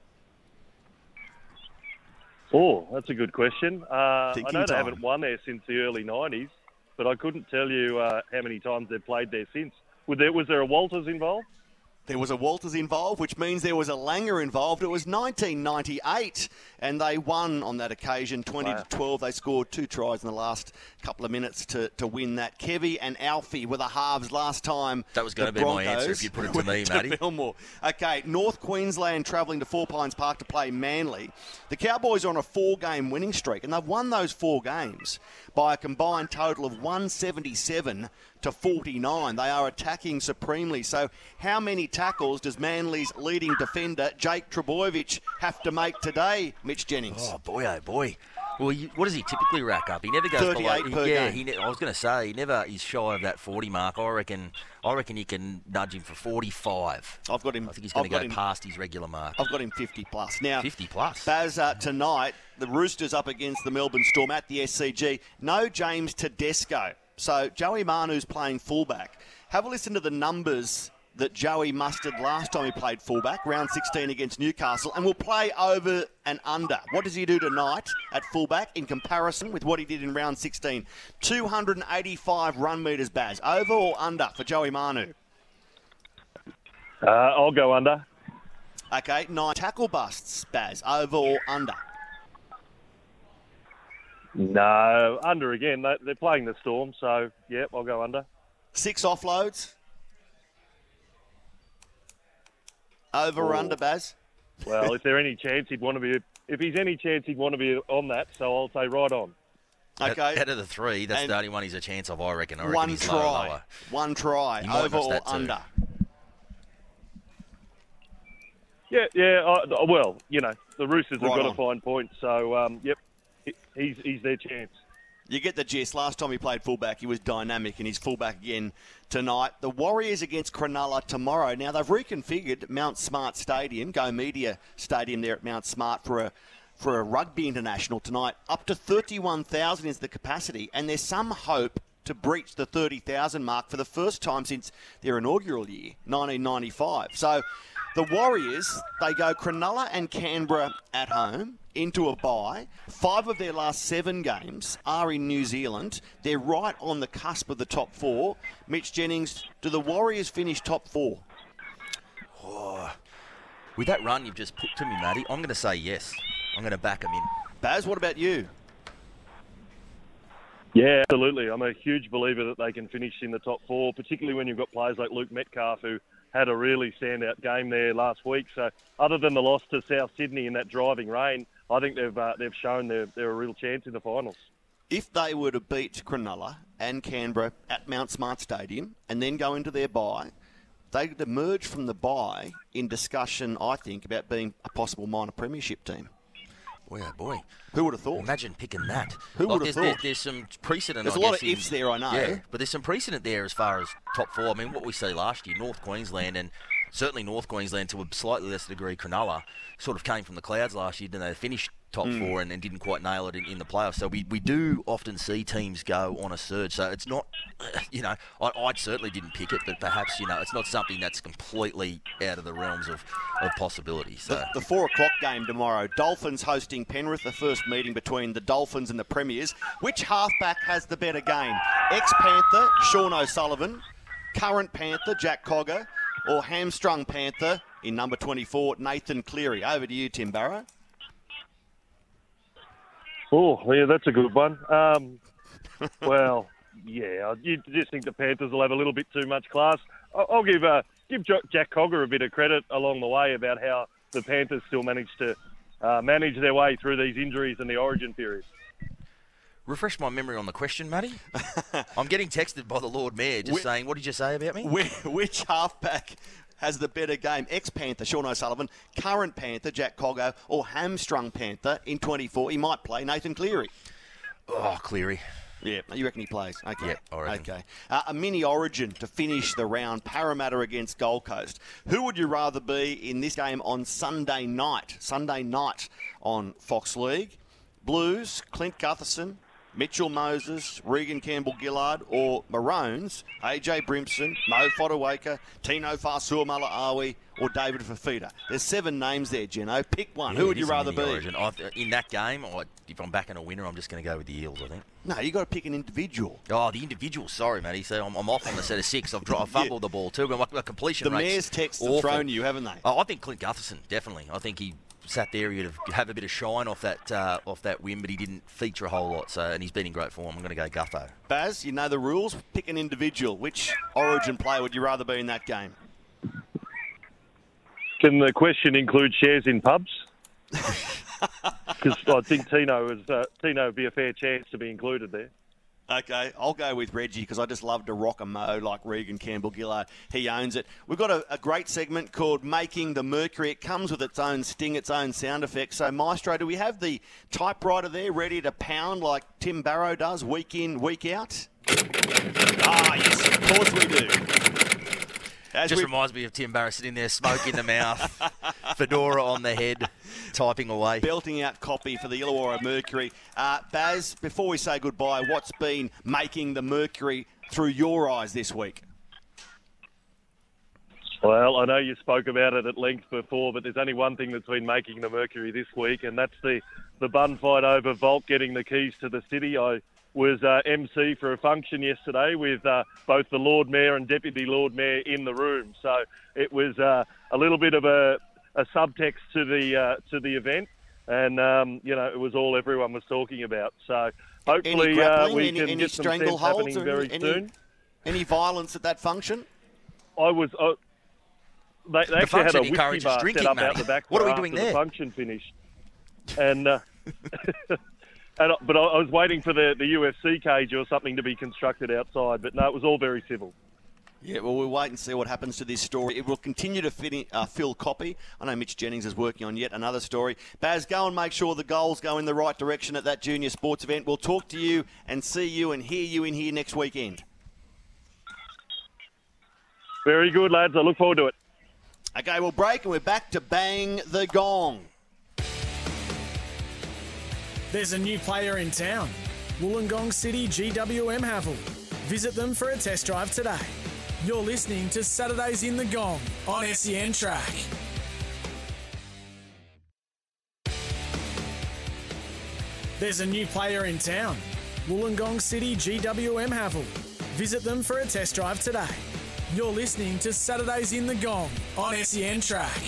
Oh, that's a good question. Uh, I know they
time.
haven't won there since the early 90s, but I couldn't tell you uh, how many times they've played there since. Was there, was there a Walters involved?
There was a Walters involved, which means there was a Langer involved. It was 1998, and they won on that occasion 20 to 12. They scored two tries in the last couple of minutes to, to win that. Kevy and Alfie were the halves last time.
That was gonna
the
be my answer if you put it to [laughs] me, Matty.
Okay, North Queensland travelling to Four Pines Park to play Manly. The Cowboys are on a four-game winning streak, and they've won those four games by a combined total of 177 to 49. They are attacking supremely. So, how many tackles does Manly's leading defender Jake Trbojevic have to make today, Mitch Jennings?
Oh boy, oh boy. Well, you, what does he typically rack up? He never goes below.
per
yeah,
game.
he ne- I was going to say he never is shy of that forty mark. I reckon. I reckon you can nudge him for forty-five.
I've got him.
I think he's going to go
him-
past his regular mark.
I've got him 50 plus. Now,
50 plus.
Baz, uh, tonight, the Roosters up against the Melbourne Storm at the SCG. No James Tedesco. So Joey Manu's playing fullback. Have a listen to the numbers that Joey mustered last time he played fullback, round 16 against Newcastle, and we'll play over and under. What does he do tonight at fullback in comparison with what he did in round 16? 285 run metres, Baz. Over or under for Joey Manu?
Uh, I'll go under.
Okay, nine tackle busts, Baz. Over or under?
No, under again. They- They're playing the Storm, so, yep, I'll go under.
Six offloads. Over or under, Baz?
Well, if there [laughs] any chance he'd want to be, if he's any chance he'd want to be on that, so I'll say right on.
Okay.
Out, out of the three, that's
And-
the only one he's a chance of. I reckon. I reckon
One
he's
try.
lower, lower.
One try.
You might
Over or under?
Yeah, yeah. Uh, well, you know, the Roosters have got
on.
to find points, so um, yep, he's he's their chance.
You get the gist. Last time he played fullback, he was dynamic, and he's fullback again tonight. The Warriors against Cronulla tomorrow. Now they've reconfigured Mount Smart Stadium, Go Media Stadium there at Mount Smart for a for a rugby international tonight. Up to thirty-one thousand is the capacity, and there's some hope to breach the thirty thousand mark for the first time since their inaugural year, 1995. So. The Warriors, they go Cronulla and Canberra at home into a bye. Five of their last seven games are in New Zealand. They're right on the cusp of the top four. Mitch Jennings, do the Warriors finish top four?
Oh, with that run you've just put to me, Matty, I'm going to say yes. I'm going to back them in.
Baz, what about you?
Yeah, absolutely. I'm a huge believer that they can finish in the top four, particularly when you've got players like Luke Metcalf who had a really standout game there last week. So, other than the loss to South Sydney in that driving rain, I think they've uh, they've shown they're, they're a real chance in the finals.
If they were to beat Cronulla and Canberra at Mount Smart Stadium and then go into their bye, they'd emerge from the bye in discussion, I think, about being a possible minor premiership team.
Boy, oh boy.
Who would have thought?
Imagine picking that.
Who would have
there's,
thought?
There's, there's some precedent.
There's
I
a lot of
in-
ifs there, I know.
Yeah, but there's some precedent there as far as top four. I mean, what we see last year, North Queensland and certainly North Queensland to a slightly lesser degree, Cronulla, sort of came from the clouds last year, and they finished top
Hmm.
four and, and didn't quite nail it in, in the playoffs. So we, we do often see teams go on a surge. So it's not, [sighs] you know, I, I certainly didn't pick it, but perhaps, you know, it's not something that's completely out of the realms of, of possibility. So.
The, the four o'clock game tomorrow. Dolphins hosting Penrith, the first meeting between the Dolphins and the Premiers. Which halfback has the better game? Ex Panther, Sean O'Sullivan, current Panther, Jack Cogger, or hamstrung Panther in number 24, Nathan Cleary? Over to you, Tim Barrow.
Oh, yeah, that's a good one. Um, [laughs] well, yeah, you just think the Panthers will have a little bit too much class. I'll, I'll give uh, give Jack Cogger a bit of credit along the way about how the Panthers still managed to uh, manage their way through these injuries in the Origin period.
Refresh my memory on the question, Matty. [laughs] I'm getting texted by the Lord Mayor just
Whi-
saying, what did you say about me? [laughs]
Which, which halfback has the better game? Ex Panther, Sean O'Sullivan, current Panther, Jack Cogger, or hamstrung Panther in 24? He might play Nathan Cleary.
Oh, Cleary.
Yeah, you reckon he plays? Okay.
Yep, I.
Okay. Uh, a mini origin to finish the round, Parramatta against Gold Coast. Who would you rather be in this game on Sunday night? Sunday night on Fox League? Blues, Clint Gutherson, Mitchell Moses, Reagan Campbell Gillard, or Maroons, AJ Brimson, Mo Fotuaika, Tino Fasua or David Fifita. There's seven names there, Geno. Pick one.
Yeah,
Who would you rather be?
In that game, I, if I'm backing a winner, I'm just going to go with the Eels, I think.
No, you've got to pick an individual.
Oh, the individual. Sorry, Matty. So I'm, I'm off on the set of six. I've, dro- I've [laughs] fumbled the ball too. My, my completion
The mayor's texts have
awful.
thrown you, haven't they?
Oh, I think Clint Gutherson definitely. I think he sat there. He'd have, have a bit of shine off that uh, off that win, but he didn't feature a whole lot. So and he's been in great form. I'm going to go Gutho.
Baz, you know the rules. Pick an individual. Which Origin player would you rather be in that game?
Can the question include shares in pubs? [laughs] [laughs] Because I think Tino is uh, Tino would be a fair chance to be included there.
Okay, I'll go with Reggie because I just love to rock a mo like Reagan Campbell Gillard. He owns it. We've got a, a great segment called Making the Mercury. It comes with its own sting, its own sound effects. So, Maestro, do we have the typewriter there ready to pound like Tim Barrow does week in, week out? Ah, yes, of course we do. As
Just
we-
reminds me of Tim Barrett sitting there, smoke in the mouth, [laughs] fedora on the head, typing away.
belting out copy for the Illawarra Mercury. Uh, Baz, before we say goodbye, what's been making the Mercury through your eyes this week?
Well, I know you spoke about it at length before, but there's only one thing that's been making the Mercury this week, and that's the, the bun fight over Volt getting the keys to the city. I was uh, MC for a function yesterday with uh, both the Lord Mayor and Deputy Lord Mayor in the room, so it was uh, a little bit of a, a subtext to the uh, to the event, and um, you know it was all everyone was talking about. So hopefully uh, we can
any
get some sense happening very
any,
soon.
any violence at that function?
I was. Uh, they, they
The
actually had a whiskey bar
drinking,
set up
Matty.
out the back.
What are we doing
the function finished, and uh, [laughs] [laughs] and but I, I was waiting for the, the UFC cage or something to be constructed outside. But no, it was all very civil.
Yeah, well, we'll wait and see what happens to this story. It will continue to fit in, uh, fill copy. I know Mitch Jennings is working on yet another story. Baz, go and make sure the goals go in the right direction at that junior sports event. We'll talk to you and see you and hear you in here next weekend.
Very good, lads. I look forward to it.
Okay, we'll break and we're back to bang the gong.
There's a new player in town. Wollongong City GWM Haval. Visit them for a test drive today. You're listening to Saturdays in the Gong on SEN Track. There's a new player in town. Wollongong City GWM Haval. Visit them for a test drive today. You're listening to Saturdays in the Gong on SEN Track.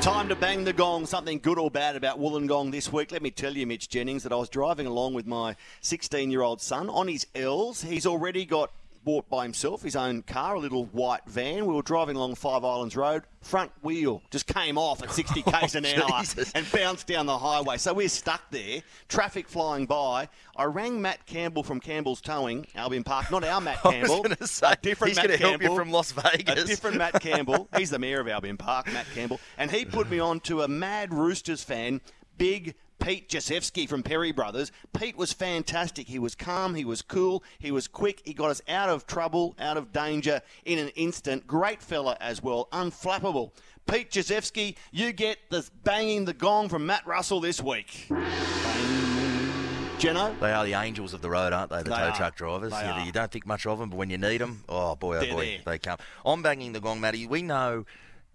Time to bang the gong. Something good or bad about Wollongong this week. Let me tell you, Mitch Jennings, that I was driving along with my 16 year old son on his L's. He's already got bought by himself his own car, a little white van. We were driving along Five Islands Road. Front wheel just came off at 60 [laughs] k's oh, an hour
Jesus.
and bounced down the highway. So we're stuck there. Traffic flying by. I rang Matt Campbell from Campbell's Towing, Albion Park. Not our Matt [laughs]
I was
Campbell.
say,
a different
he's
Matt
gonna help you from Las Vegas.
A different Matt Campbell. He's the mayor of Albion Park, Matt Campbell. And he put me on to a mad Roosters fan, big Pete Jasewski from Perry Brothers. Pete was fantastic. He was calm, he was cool, he was quick. He got us out of trouble, out of danger in an instant. Great fella as well, unflappable. Pete Jasewski, you get the banging the gong from Matt Russell this week. Bang. Jeno?
They are the angels of the road, aren't they? The
They
tow
are.
truck drivers.
They
You,
are.
you don't think much of them, but when you need them, oh boy, oh
They're
boy,
there.
they come. I'm banging the gong, Matty. We know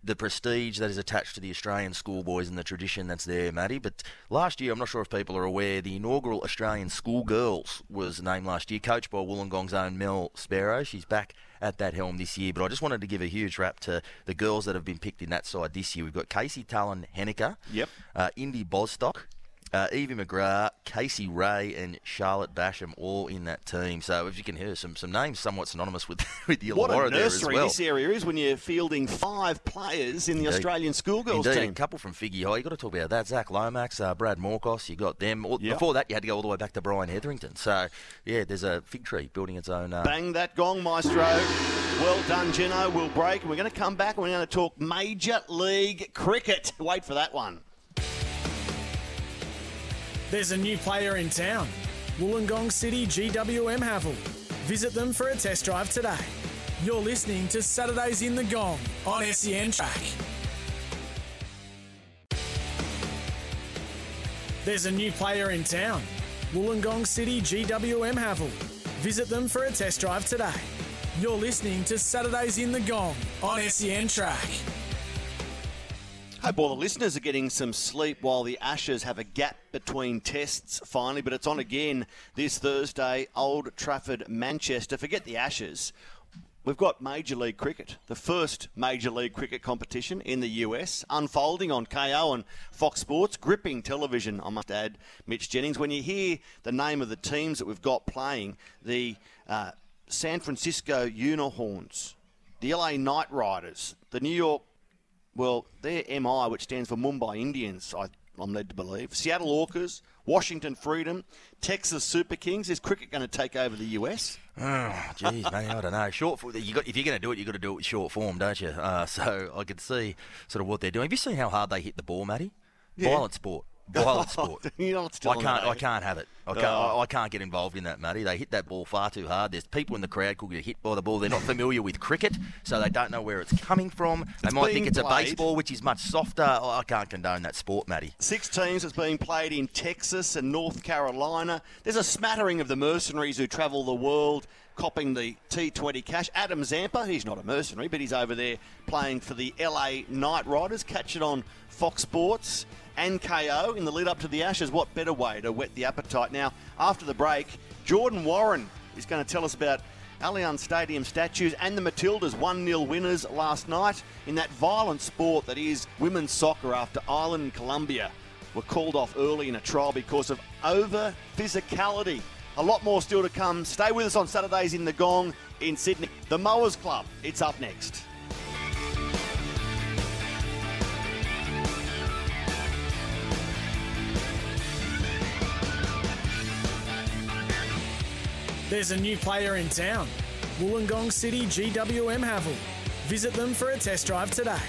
the prestige that is attached to the Australian schoolboys and the tradition that's there, Matty. But last year, I'm not sure if people are aware, the inaugural Australian schoolgirls was named last year, coached by Wollongong's own Mel Sparrow. She's back at that helm this year. But I just wanted to give a huge rap to the girls that have been picked in that side this year. We've got Casey Talon Henniker,
Yep.
uh, Indy Bostock, uh, Evie McGrath, Casey Ray, and Charlotte Basham all in that team. So if you can hear some some names somewhat synonymous with [laughs] with the
What
Illawarra
a nursery
well.
this area is when you're fielding five players in the
Indeed.
Australian schoolgirls
Indeed,
team.
a couple from Figgy High. you got to talk about that. Zac Lomax, uh, Brad Morkos, you got them.
Yep.
Before that, you had to go all the way back to Brian Hetherington. So, yeah, there's a fig tree building its own. Uh,
Bang that gong, maestro. Well done, Geno. We'll break we're going to come back and we're going to talk Major League Cricket. Wait for that one.
There's a new player in town. Wollongong City GWM Haval. Visit them for a test drive today. You're listening to Saturdays in the Gong on SEN Track. There's a new player in town. Wollongong City GWM Haval. Visit them for a test drive today. You're listening to Saturdays in the Gong on SEN Track.
Hope all the listeners are getting some sleep while the Ashes have a gap between tests finally, but it's on again this Thursday, Old Trafford, Manchester. Forget the Ashes. We've got Major League Cricket, the first Major League Cricket competition in the US, unfolding on Kayo and Fox Sports, gripping television, I must add, Mitch Jennings. When you hear the name of the teams that we've got playing, the uh, San Francisco Unicorns, the LA Knight Riders, the New York well, their MI, which stands for Mumbai Indians, I, I'm led to believe. Seattle Orcas, Washington Freedom, Texas Super Kings. Is cricket going to take over the US?
Oh, jeez, mate, I don't know. Short, form, you got if you're going to do it, you've got to do it with short form, don't you? Uh, so I could see sort of what they're doing. Have you seen how hard they hit the ball, Matty?
Yeah.
Violent sport. Violent [laughs] sport.
You're not
I can't. I can't have it. I can't.
Oh.
I, I can't get involved in that, Matty. They hit that ball far too hard. There's people in the crowd who get hit by the ball. They're not familiar with cricket, so they don't know where it's coming from. They
It's
might think it's
played.
a baseball, which is much softer. Oh, I can't condone that sport, Matty.
Six teams that's being played in Texas and North Carolina. There's a smattering of the mercenaries who travel the world copping the T20 cash. Adam Zampa, he's not a mercenary, but he's over there playing for the LA Knight Riders. Catch it on Fox Sports and Kayo in the lead up to the Ashes. What better way to whet the appetite? Now, after the break, Jordan Warren is going to tell us about Allianz Stadium statues and the Matildas 1 0 winners last night in that violent sport that is women's soccer after Ireland and Colombia were called off early in a trial because of over physicality. A lot more still to come. Stay with us on Saturdays in the Gong in Sydney. The Mowers Club, it's up next.
There's a new player in town. Wollongong City GWM Haval. Visit them for a test drive today.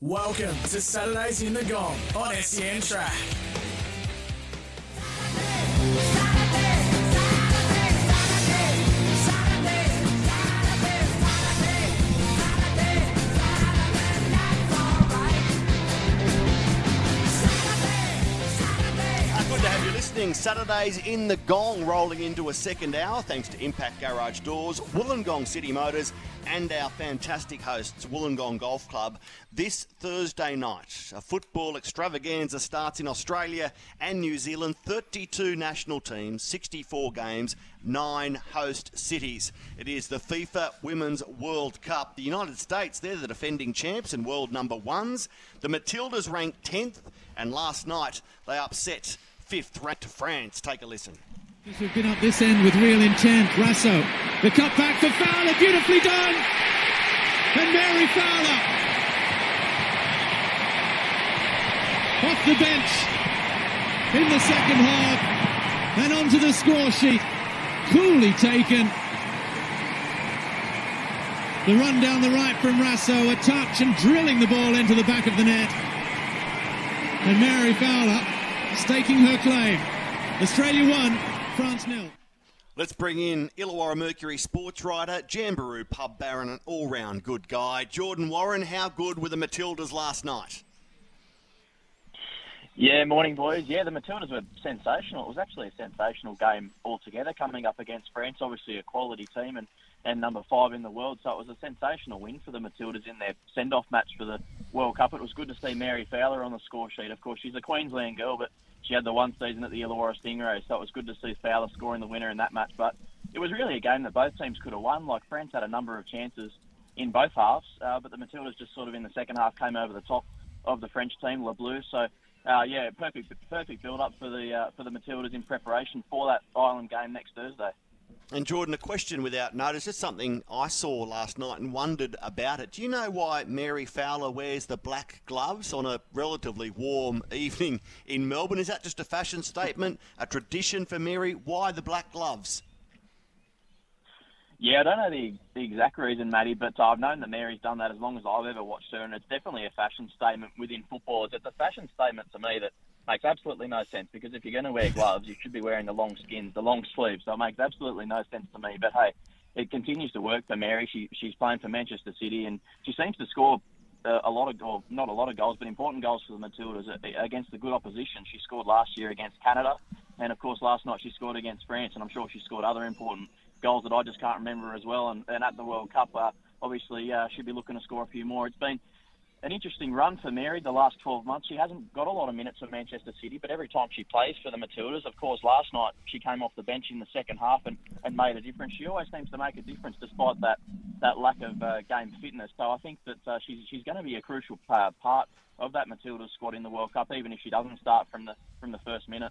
Welcome to Saturdays in the Gong on SEN Track.
Saturdays in the Gong rolling into a second hour thanks to Impact Garage Doors, Wollongong City Motors, and our fantastic hosts, Wollongong Golf Club. This Thursday night, a football extravaganza starts in Australia and New Zealand. 32 national teams, 64 games, nine host cities. It is the FIFA Women's World Cup. The United States, they're the defending champs and world number ones. The Matildas ranked 10th, and last night they upset fifth threat to France. Take a listen.
We've been up this end with real intent. Raso, the cut back for Fowler, beautifully done. And Mary Fowler off the bench in the second half and onto the score sheet. Coolly taken. The run down the right from Raso, a touch and drilling the ball into the back of the net. And Mary Fowler staking her claim. Australia won, France nil.
Let's bring in Illawarra Mercury sports writer, Jamberoo pub baron, and all-round good guy, Jordan Warren. How good were the Matildas last night?
Yeah, morning, boys. Yeah, the Matildas were sensational. It was actually a sensational game altogether, coming up against France, obviously a quality team and, and number five in the world. So it was a sensational win for the Matildas in their send-off match for the World Cup. It was good to see Mary Fowler on the score sheet. Of course, she's a Queensland girl, but she had the one season at the Illawarra Stingrays, so it was good to see Fowler scoring the winner in that match. But it was really a game that both teams could have won. Like France had a number of chances in both halves, uh, but the Matildas just sort of in the second half came over the top of the French team, Le Bleu. So uh, yeah, perfect perfect build up for the uh, for the Matildas in preparation for that Ireland game next Thursday.
And Jordan, a question without notice. Just something I saw last night and wondered about it. Do you know why Mary Fowler wears the black gloves on a relatively warm evening in Melbourne? Is that just a fashion statement, a tradition for Mary? Why the black gloves?
Yeah, I don't know the, the exact reason, Matty, but I've known that Mary's done that as long as I've ever watched her, and it's definitely a fashion statement within football. It's a fashion statement to me that makes absolutely no sense because if you're going to wear gloves, you should be wearing the long skins, the long sleeves. So it makes absolutely no sense to me. But hey, it continues to work for Mary. She she's playing for Manchester City, and she seems to score uh, a lot of or not a lot of goals, but important goals for the Matildas against the good opposition. She scored last year against Canada, and of course last night she scored against France, and I'm sure she scored other important goals that I just can't remember as well. And, and at the World Cup, uh, obviously uh, she'll be looking to score a few more. It's been an interesting run for Mary the last 12 months. She hasn't got a lot of minutes for Manchester City, but every time she plays for the Matildas, of course, last night she came off the bench in the second half and, and made a difference. She always seems to make a difference despite that, that lack of uh, game fitness. So I think that uh, she's, she's going to be a crucial uh, part of that Matildas squad in the World Cup, even if she doesn't start from the from the first minute.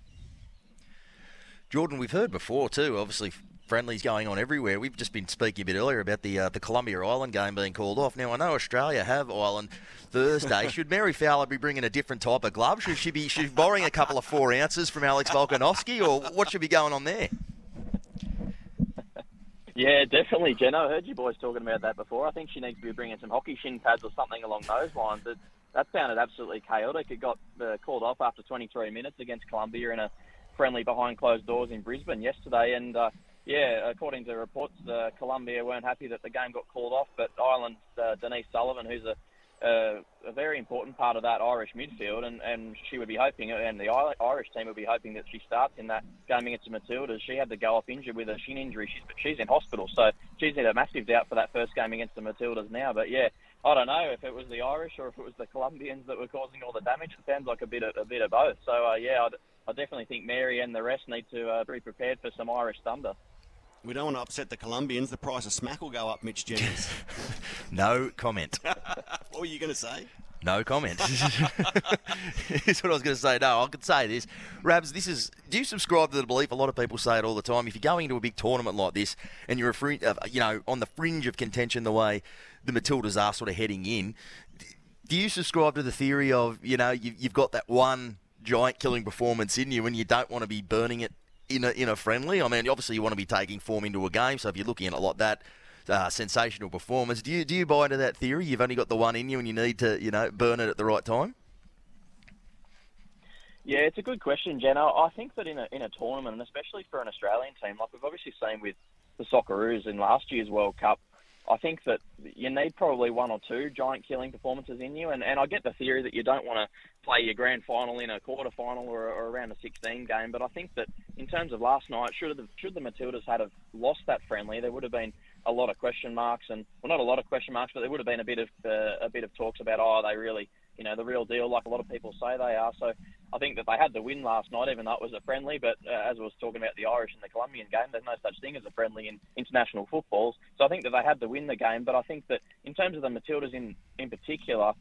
Jordan, we've heard before too. Obviously, friendlies going on everywhere. We've just been speaking a bit earlier about the uh, the Colombia Ireland game being called off. Now I know Australia have Ireland Thursday. Should Mary Fowler be bringing a different type of glove? Should she be should she borrowing a couple of four ounces from Alex Volkanovski, or what should be going on there?
Yeah, definitely, Jenna. I heard you boys talking about that before. I think she needs to be bringing some hockey shin pads or something along those lines. It, that sounded absolutely chaotic. It got uh, called off after 23 minutes against Colombia in a friendly behind closed doors in Brisbane yesterday, and uh, yeah, according to reports, uh, Colombia weren't happy that the game got called off, but Ireland's uh, Denise Sullivan, who's a, uh, a very important part of that Irish midfield, and, and she would be hoping, and the Irish team would be hoping that she starts in that game against the Matildas. She had to go off injured with a shin injury. She's she's in hospital, so she's in a massive doubt for that first game against the Matildas now. But yeah, I don't know if it was the Irish or if it was the Colombians that were causing all the damage. It sounds like a bit of, a bit of both. So uh, yeah, I'd, I definitely think Mary and the rest need to uh, be prepared for some Irish thunder.
We don't want to upset the Colombians. The price of smack will go up, Mitch Jennings. [laughs]
no comment. [laughs]
what were you going to say?
No comment. [laughs] That's what I was going to say. No, I could say this. Rabs, this is. Do you subscribe to the belief? A lot of people say it all the time. If you're going into a big tournament like this and you're a fr- uh, you know on the fringe of contention, the way the Matildas are sort of heading in, do you subscribe to the theory of you know you, you've got that one giant killing performance in you and you don't want to be burning it in a, in a friendly? I mean, obviously you want to be taking form into a game, so if you're looking at a lot that, uh, sensational performance. Do you do you buy into that theory? You've only got the one in you, and you need to you know burn it at the right time.
Yeah, it's a good question, Jenna. I think that in a in a tournament, and especially for an Australian team, like we've obviously seen with the Socceroos in last year's World Cup, I think that you need probably one or two giant killing performances in you, and, and I get the theory that you don't want to play your grand final in a quarter final or, or around a 16 game, but I think that in terms of last night, should the should the Matildas had have lost that friendly, there would have been a lot of question marks, and well, not a lot of question marks, but there would have been a bit of uh, a bit of talks about, oh, they really, you know, the real deal, like a lot of people say they are. So I think that they had the win last night, even though it was a friendly. But uh, as I was talking about the Irish and the Colombian game, there's no such thing as a friendly in international footballs. So I think that they had to win the game. But I think that in terms of the Matildas in in particular.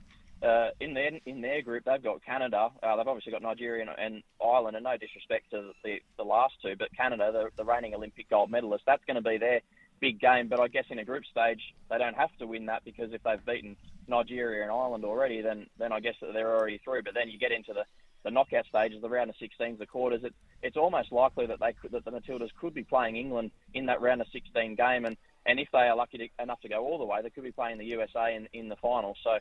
Uh, in their in their group, they've got Canada. Uh, they've obviously got Nigeria and, and Ireland, and no disrespect to the, the last two, but Canada, the, the reigning Olympic gold medalist, that's going to be their big game. But I guess in a group stage, they don't have to win that because if they've beaten Nigeria and Ireland already, then then I guess that they're already through. But then you get into the the knockout stages, the round of 16s, the quarters. It, it's almost likely that they could, that the Matildas could be playing England in that round of 16 game, and and if they are lucky to, enough to go all the way, they could be playing the USA in in the final. So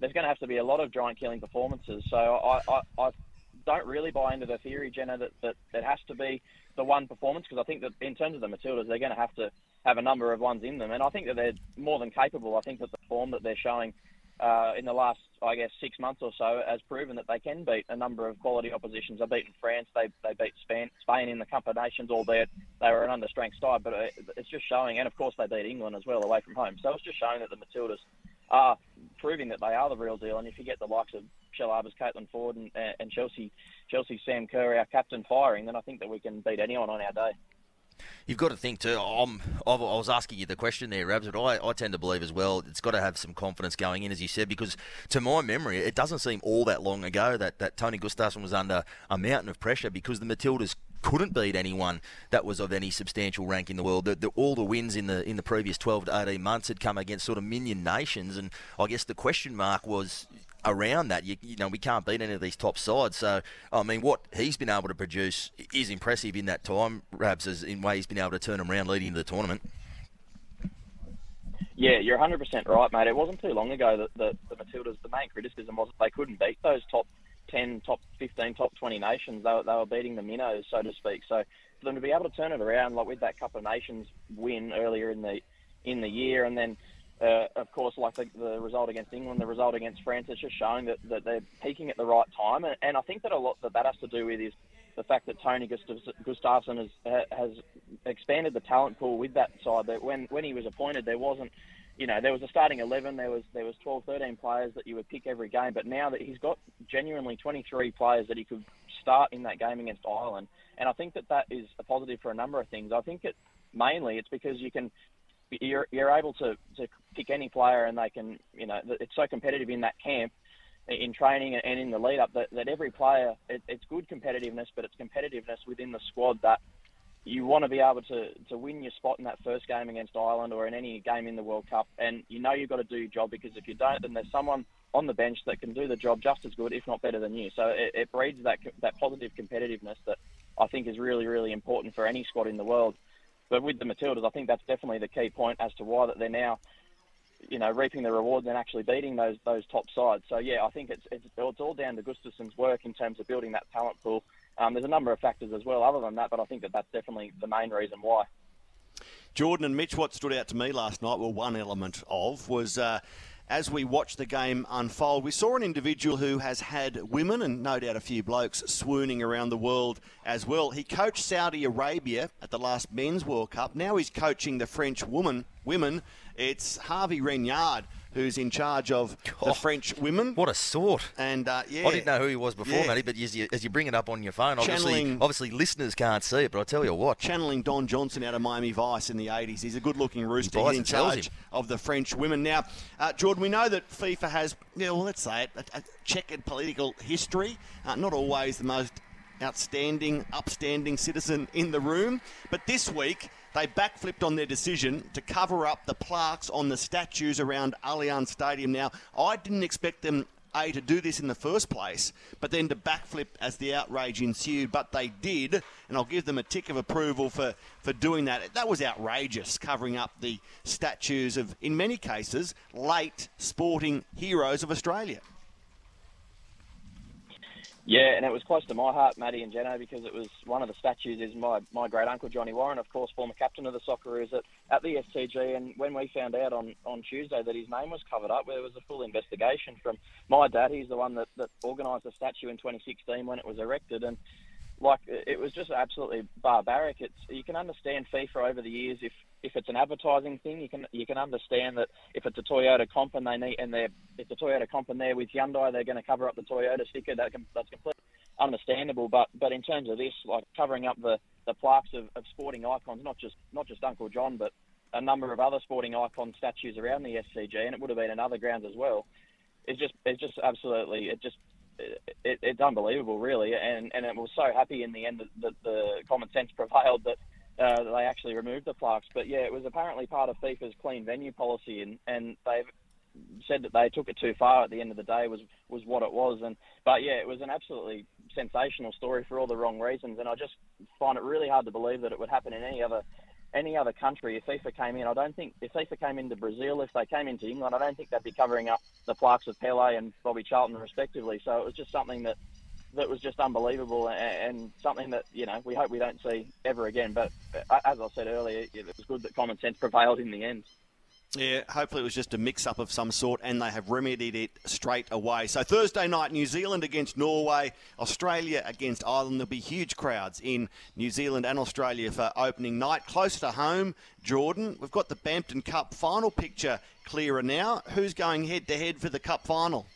there's going to have to be a lot of giant killing performances. So I, I, I don't really buy into the theory, Jenna, that, that it has to be the one performance because I think that in terms of the Matildas, they're going to have to have a number of ones in them, and I think that they're more than capable. I think that the form that they're showing uh, in the last, I guess, six months or so has proven that they can beat a number of quality oppositions. They've beaten France, they they beat Spain, Spain in the Cup of Nations, albeit they were an understrength side, but it's just showing, and of course they beat England as well away from home. So it's just showing that the Matildas are proving that they are the real deal. And if you get the likes of Shell Arbus, Caitlin Foord, and, and Chelsea, Chelsea Sam Kerr, our captain, firing, then I think that we can beat anyone on our day.
You've got to think too. I'm, I was asking you the question there, Rabs, but I, I tend to believe as well it's got to have some confidence going in, as you said, because to my memory, it doesn't seem all that long ago that, that Tony Gustafsson was under a mountain of pressure because the Matildas couldn't beat anyone that was of any substantial rank in the world. The, the, all the wins in the in the previous 12 to 18 months had come against sort of minion nations, and I guess the question mark was around that. You, you, know, we can't beat any of these top sides. So, I mean, what he's been able to produce is impressive in that time, Rabs, as in way he's been able to turn them around leading into the tournament.
Yeah, you're 100% right, mate. It wasn't too long ago that the, the Matildas, the main criticism was that they couldn't beat those top 10, top 15, top 20 nations. They were, they were beating the minnows, so to speak. So for them to be able to turn it around, like with that Cup of Nations win earlier in the in the year, and then uh, of course, like the, the, result against England, the result against France, it's just showing that, that they're peaking at the right time. And, and I think that a lot that that has to do with is the fact that Tony Gustafsson has has expanded the talent pool with that side. That when when he was appointed, there wasn't, you know, there was a starting eleven. There was there was 12, 13 players that you would pick every game. But now that he's got genuinely 23 players that he could start in that game against Ireland, and I think that that is a positive for a number of things. I think it mainly it's because you can you're you're able to, to pick any player and they can you know it's so competitive in that camp in training and in the lead up that, that every player it, it's good competitiveness but it's competitiveness within the squad that you want to be able to, to win your spot in that first game against Ireland or in any game in the World Cup. And you know you've got to do your job because if you don't then there's someone on the bench that can do the job just as good if not better than you. So it, it breeds that that positive competitiveness that I think is really really important for any squad in the world but with the Matildas, I think that's definitely the key point as to why that they're now, you know, reaping the rewards and actually beating those those top sides. So yeah, I think it's it's, it's all down to Gustafsson's work in terms of building that talent pool. Um, there's a number of factors as well other than that, but I think that that's definitely the main reason why.
Jordan and Mitch, what stood out to me last night, well, one element of was. Uh, as we watched the game unfold, we saw an individual who has had women and no doubt a few blokes swooning around the world as well. He coached Saudi Arabia at the last Men's World Cup. Now he's coaching the French woman, women. It's Harvey Renard who's in charge of oh, the French women.
What a sort!
And uh, yeah,
I didn't know who he was before, yeah. Matty, but as you, as you bring it up on your phone, obviously, obviously listeners can't see it, but I tell you what,
channeling Don Johnson out of Miami Vice in the '80s. He's a good-looking rooster. He's in charge of the French women. Now, uh, Jordan, we know that FIFA has, you know, let's say it, a, a checkered political history. Uh, not always the most outstanding, upstanding citizen in the room, but this week they backflipped on their decision to cover up the plaques on the statues around Allianz Stadium. Now, I didn't expect them a, to do this in the first place, but then to backflip as the outrage ensued. But they did, and I'll give them a tick of approval for, for doing that. That was outrageous, covering up the statues of, in many cases, late sporting heroes of Australia.
Yeah, and it was close to my heart, Maddie and Jeno, because it was one of the statues is my, my great uncle Johnny Warren, of course, former captain of the Socceroos at, at the SCG. And when we found out on, on Tuesday that his name was covered up, there was a full investigation from my dad. He's the one that, that organised the statue in 2016 when it was erected, and like it was just absolutely barbaric. It's you can understand FIFA over the years if if it's an advertising thing, you can you can understand that if it's a Toyota comp and they need and they're it's a Toyota comp and they're with Hyundai, they're going to cover up the Toyota sticker. That can, that's completely understandable. But but in terms of this, like covering up the, the plaques of, of sporting icons, not just not just Uncle John, but a number of other sporting icon statues around the SCG, and it would have been in other grounds as well. It's just it's just absolutely it just it, it's unbelievable, really, and and it was so happy in the end that, that the common sense [laughs] prevailed that uh, they actually removed the plaques. But yeah, it was apparently part of FIFA's clean venue policy, and and they've said that they took it too far at the end of the day was was what it was. And but yeah it was an absolutely sensational story for all the wrong reasons. And I just find it really hard to believe that it would happen in any other any other country. If FIFA came in I don't think if FIFA came into Brazil if they came into England I don't think they'd be covering up the plaques of Pele and Bobby Charlton respectively. So it was just something that that was just unbelievable and, and something that you know we hope we don't see ever again but uh, as I said earlier it was good that common sense prevailed in the end
Yeah, hopefully it was just a mix up of some sort and they have remedied it straight away. So Thursday night, New Zealand against Norway, Australia against Ireland. There'll be huge crowds in New Zealand and Australia for opening night. Close to home, Jordan. We've got the Bampton Cup final picture clearer now. Who's going head to head for the Cup final?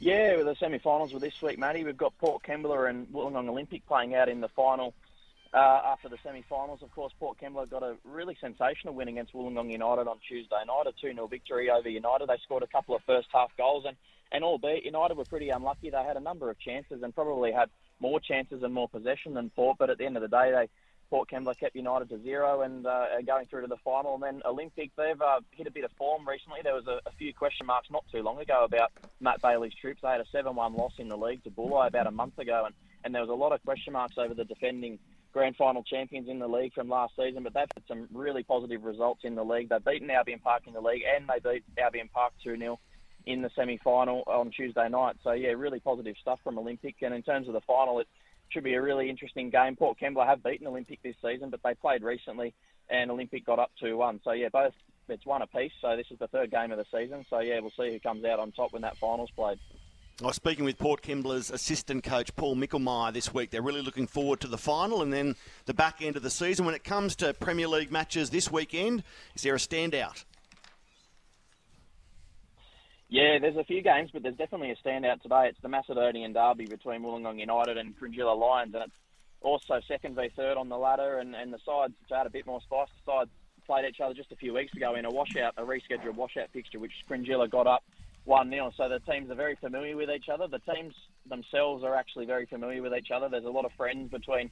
Yeah, well, the semi-finals were this week, Matty. We've got Port Kembla and Wollongong Olympic playing out in the final uh, after the semi-finals. Of course, Port Kembla got a really sensational win against Wollongong United on Tuesday night, a 2-0 victory over United. They scored a couple of first-half goals, and, and albeit United were pretty unlucky, they had a number of chances and probably had more chances and more possession than Port, but at the end of the day, they Port Kembla kept United to zero and uh, going through to the final. And then Olympic, they've uh, hit a bit of form recently. There was a, a, few question marks not too long ago about Matt Bailey's troops. They had a 7-1 loss in the league to Bulli about a month ago, and, and there was a lot of question marks over the defending grand final champions in the league from last season. But they've had some really positive results in the league. They've beaten Albion Park in the league, and they beat Albion Park 2-0 in the semi-final on Tuesday night. So yeah, really positive stuff from Olympic. And in terms of the final, it should be a really interesting game. Port Kembla have beaten Olympic this season, but they played recently, and Olympic got up 2-1. So yeah, both it's one apiece. So this is the third game of the season. So yeah, we'll see who comes out on top when that final's played.
I was speaking with Port Kembla's assistant coach Paul Mickelmeyer this week. They're really looking forward to the final and then the back end of the season. When it comes to Premier League matches this weekend, is there a standout?
Yeah, there's a few games, but there's definitely a standout today. It's the Macedonian derby between Wollongong United and Cringila Lions, and it's also second v third on the ladder. And, and the sides add a bit more spice, the sides played each other just a few weeks ago in a washout, a rescheduled washout fixture, which Cringila got up one 0 So the teams are very familiar with each other. The teams themselves are actually very familiar with each other. There's a lot of friends between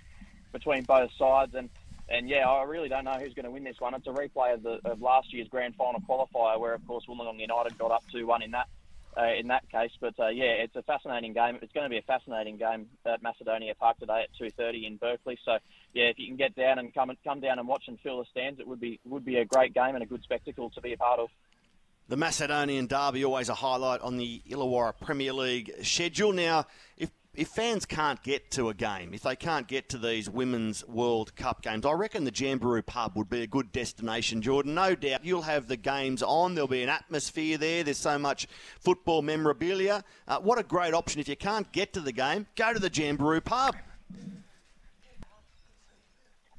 between both sides, and and yeah, I really don't know who's going to win this one. It's a replay of, the, of last year's grand final qualifier, where of course Wollongong United got up two one in that uh, in that case. But uh, yeah, it's a fascinating game. It's going to be a fascinating game at Macedonia Park today at two thirty in Berkeley. So yeah, if you can get down and come come down and watch and fill the stands, it would be would be a great game and a good spectacle to be a part of.
The Macedonian Derby, always a highlight on the Illawarra Premier League schedule. Now, if if fans can't get to a game, if they can't get to these Women's World Cup games, I reckon the Jamberoo pub would be a good destination, Jordan. No doubt you'll have the games on. There'll be an atmosphere there. There's so much football memorabilia. Uh, what a great option. If you can't get to the game, go to the Jamberoo pub.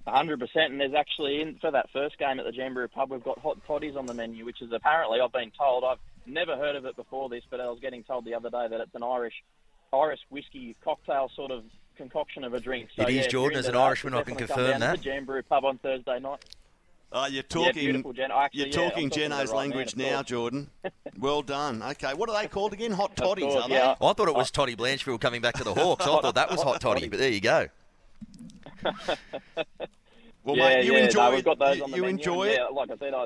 100%. And there's actually, in, for that first game at the Jamberoo Pub, we've got hot toddies on the menu, which is apparently, I've been told, I've never heard of it before this, but I was getting told the other day that it's an Irish Irish whiskey cocktail sort of concoction of a drink.
So, it is,
yeah,
Jordan. As an Irishman, I can confirm that.
the Jamberoo Pub on Thursday night.
Oh, you're talking.
Yeah, Jen. Actually,
you're
yeah,
talking
talking
Geno's
right
language
man,
now, Jordan. [laughs] well done. Okay, what are they called again? Hot toddies,
course,
are
yeah.
they?
I thought it was Toddy Blanchfield coming back to the Hawks. I thought that was hot toddy, but there you go. [laughs]
Well,
yeah,
mate, you
yeah,
enjoy
no, we've got those
you,
on the
you
menu,
enjoy it.
Yeah, like I said, I.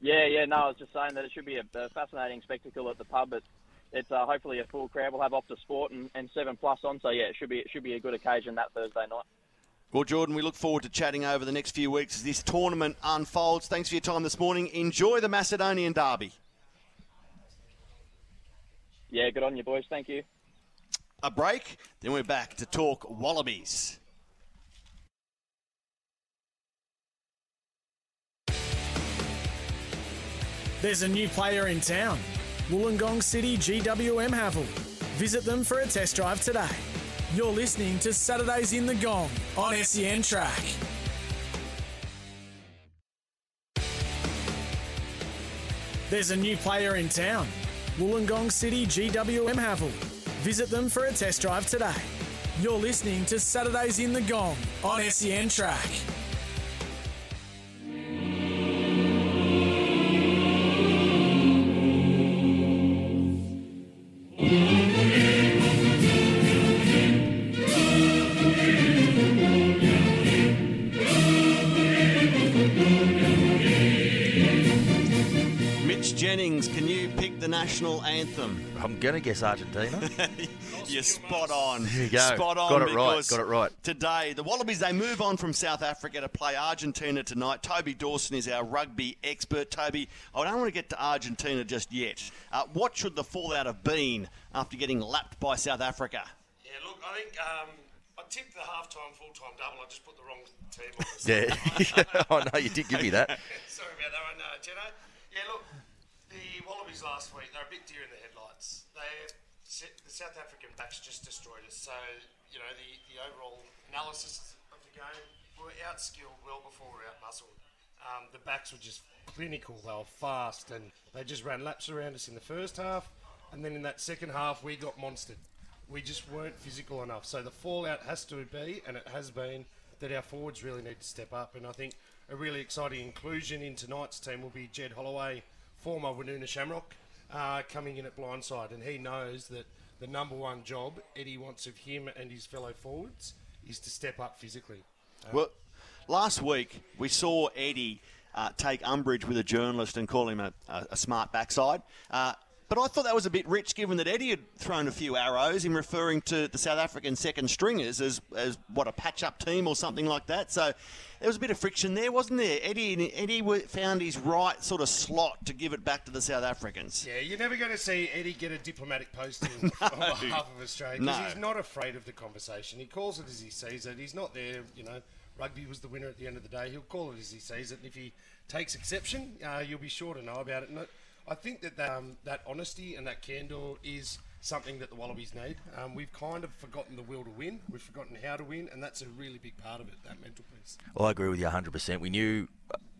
Yeah, yeah, no, I was just saying that it should be a, a fascinating spectacle at the pub. It's, it's uh, hopefully a full crowd. We'll have Optus Sport and, and seven plus on, so yeah, it should be it should be a good occasion that Thursday night.
Well, Jordan, we look forward to chatting over the next few weeks as this tournament unfolds. Thanks for your time this morning. Enjoy the Macedonian Derby.
Yeah, good on you, boys. Thank you.
A break, then we're back to talk Wallabies.
There's a new player in town. Wollongong City GWM Haval. Visit them for a test drive today. You're listening to Saturdays in the Gong on SEN Track. There's a new player in town. Wollongong City GWM Haval. Visit them for a test drive today. You're listening to Saturdays in the Gong on SEN Track.
National anthem?
I'm going to guess Argentina. [laughs]
You're spot on.
There you go.
Spot on.
Got it right,
because
got it right.
Today, the Wallabies, they move on from South Africa to play Argentina tonight. Toby Dawson is our rugby expert. Toby, I don't want to get to Argentina just yet. Uh, what should the fallout have been after getting lapped by South Africa?
Yeah, look, I think um, I tipped the half-time, full-time double. I just put the wrong team on the [laughs]
Yeah. [laughs] oh, no, you did give me that.
Sorry about that one, uh, Jeno. Yeah, look, last week, they're a bit deer in the headlights. They, the South African backs just destroyed us. So, you know, the, the overall analysis of the game, we were outskilled well before we were outmuscled. Um, the backs were just clinical. They were fast, and they just ran laps around us in the first half. And then in that second half, we got monstered. We just weren't physical enough. So the fallout has to be, and it has been, that our forwards really need to step up. And I think a really exciting inclusion in tonight's team will be Jed Holloway, former Winona Shamrock, uh, coming in at blindside. And he knows that the number one job Eddie wants of him and his fellow forwards is to step up physically. Uh,
Well, last week we saw Eddie uh, take umbrage with a journalist and call him a, a, a smart backside. But I thought that was a bit rich, given that Eddie had thrown a few arrows in referring to the South African second stringers as, as what a patch-up team or something like that. So there was a bit of friction there, wasn't there? Eddie Eddie found his right sort of slot to give it back to the South Africans.
Yeah, you're never going to see Eddie get a diplomatic posting [laughs] on behalf of Australia because
No.
he's not afraid of the conversation. He calls it as he sees it. He's not there, you know. Rugby was the winner at the end of the day. He'll call it as he sees it. And if he takes exception, uh, you'll be sure to know about it. And I think that um, that honesty and that candor is something that the Wallabies need. Um, we've kind of forgotten the will to win. We've forgotten how to win, and that's a really big part of it. That mental piece.
Well, I agree with you 100%. We knew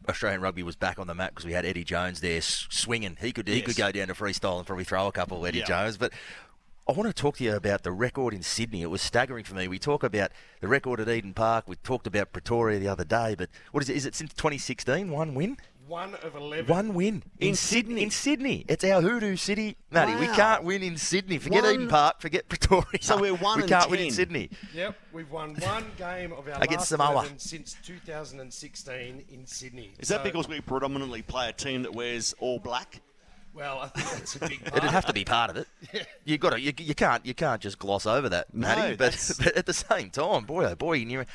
Australian rugby was back on the map because we had Eddie Jones there swinging. He could he
Yes.
could go down to freestyle and probably throw a couple, Eddie
Yeah.
Jones. But I want to talk to you about the record in Sydney. It was staggering for me. We talk about the record at Eden Park. We talked about Pretoria the other day. But what is it? Is it since 2016? One win?
One of 11.
One win in, Sydney. In Sydney, it's our hoodoo city, Matty. We can't win in Sydney. Forget
One-
Eden Park. Forget Pretoria.
So we're one [laughs]
We
and
can't win in Sydney.
Yep, we've won one game of our
Against
last
Samoa.
since 2016 in Sydney.
Is that because we predominantly play a team that wears all black?
Well, I think that's a big part. [laughs]
It'd have to be part of it. You got to. You, you can't. You can't just gloss over that,
No,
but, but at the same time, boy, oh boy, in your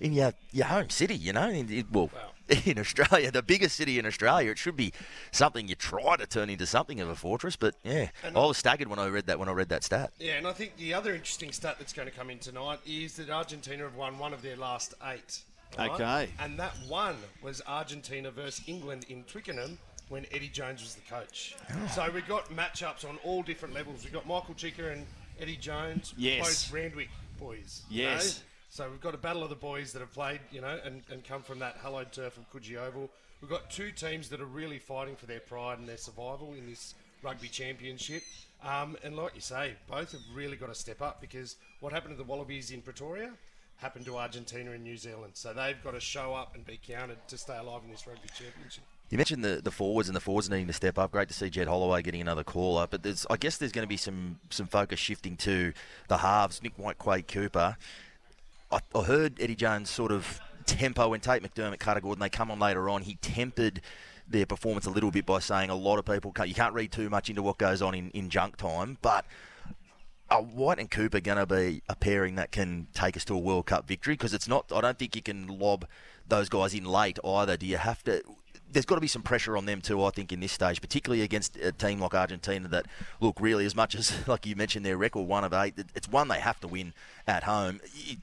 in your your home city, you know, in, in- well, [laughs] in Australia, the biggest city in Australia, it should be something you try to turn into something of a fortress. But yeah,
And-
I was staggered when I read that when I read that stat.
Yeah, and I think the other interesting stat that's going to come in tonight is that Argentina have won one of their last eight. right?
Okay.
And that one was Argentina versus England in Twickenham when Eddie Jones was the coach.
Oh.
So we've got matchups on all different levels. We've got Michael Cheika and Eddie Jones,
Yes.
both Randwick boys. you
Yes.
know? So we've got a battle of the boys that have played, you know, and, and come from that hallowed turf of Coogee Oval. We've got two teams that are really fighting for their pride and their survival in this rugby championship. Um, and like you say, both have really got to step up because what happened to the Wallabies in Pretoria happened to Argentina and New Zealand. So they've got to show up and be counted to stay alive in this rugby championship.
You mentioned the, the forwards and the forwards needing to step up. Great to see Jed Holloway getting another call up. But there's, I guess there's going to be some, some focus shifting to the halves. Nick White, Quade Cooper. I, I heard Eddie Jones sort of tempo when Tate McDermott, Carter Gordon, they come on later on. He tempered their performance a little bit by saying a lot of people can't, you can't read too much into what goes on in, in junk time, but are White and Cooper going to be a pairing that can take us to a World Cup victory? Because it's not. I don't think you can lob those guys in late either. Do you have to? There's got to be some pressure on them too. I think in this stage, particularly against a team like Argentina, that look really as much as [laughs] like you mentioned their record one of eight, it's one they have to win at home.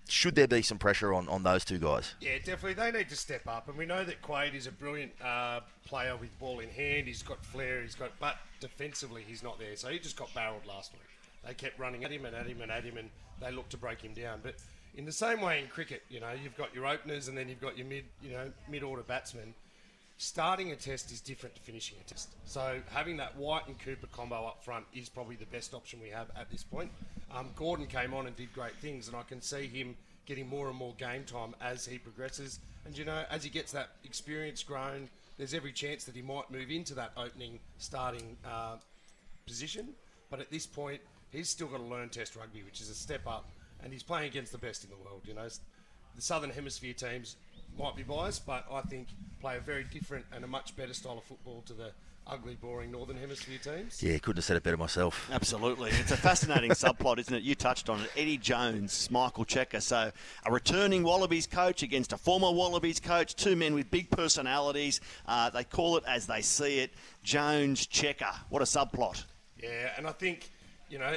Should there be some pressure on, on those two guys?
Yeah, definitely. They need to step up, and we know that Quade is a brilliant uh, player with ball in hand. He's got flair. He's got, but defensively, he's not there. So he just got barreled last week. They kept running at him and at him and at him, and they looked to break him down. But in the same way in cricket, you know, you've got your openers, and then you've got your mid, you know, mid-order batsmen. Starting a test is different to finishing a test. So having that White and Cooper combo up front is probably the best option we have at this point. Um, Gordon came on and did great things, and I can see him getting more and more game time as he progresses. And you know, as he gets that experience grown, there's every chance that he might move into that opening starting uh, position. But at this point, he's still got to learn Test rugby, which is a step up, and he's playing against the best in the world. You know, the Southern Hemisphere teams might be biased, but I think play a very different and a much better style of football to the ugly, boring Northern Hemisphere teams.
Yeah, couldn't have said it better myself.
Absolutely. It's a fascinating [laughs] subplot, isn't it? You touched on it. Eddie Jones, Michael Cheika. So, a returning Wallabies coach against a former Wallabies coach, two men with big personalities. Uh, they call it as they see it Jones Cheika. What a subplot.
Yeah, and I think, you know,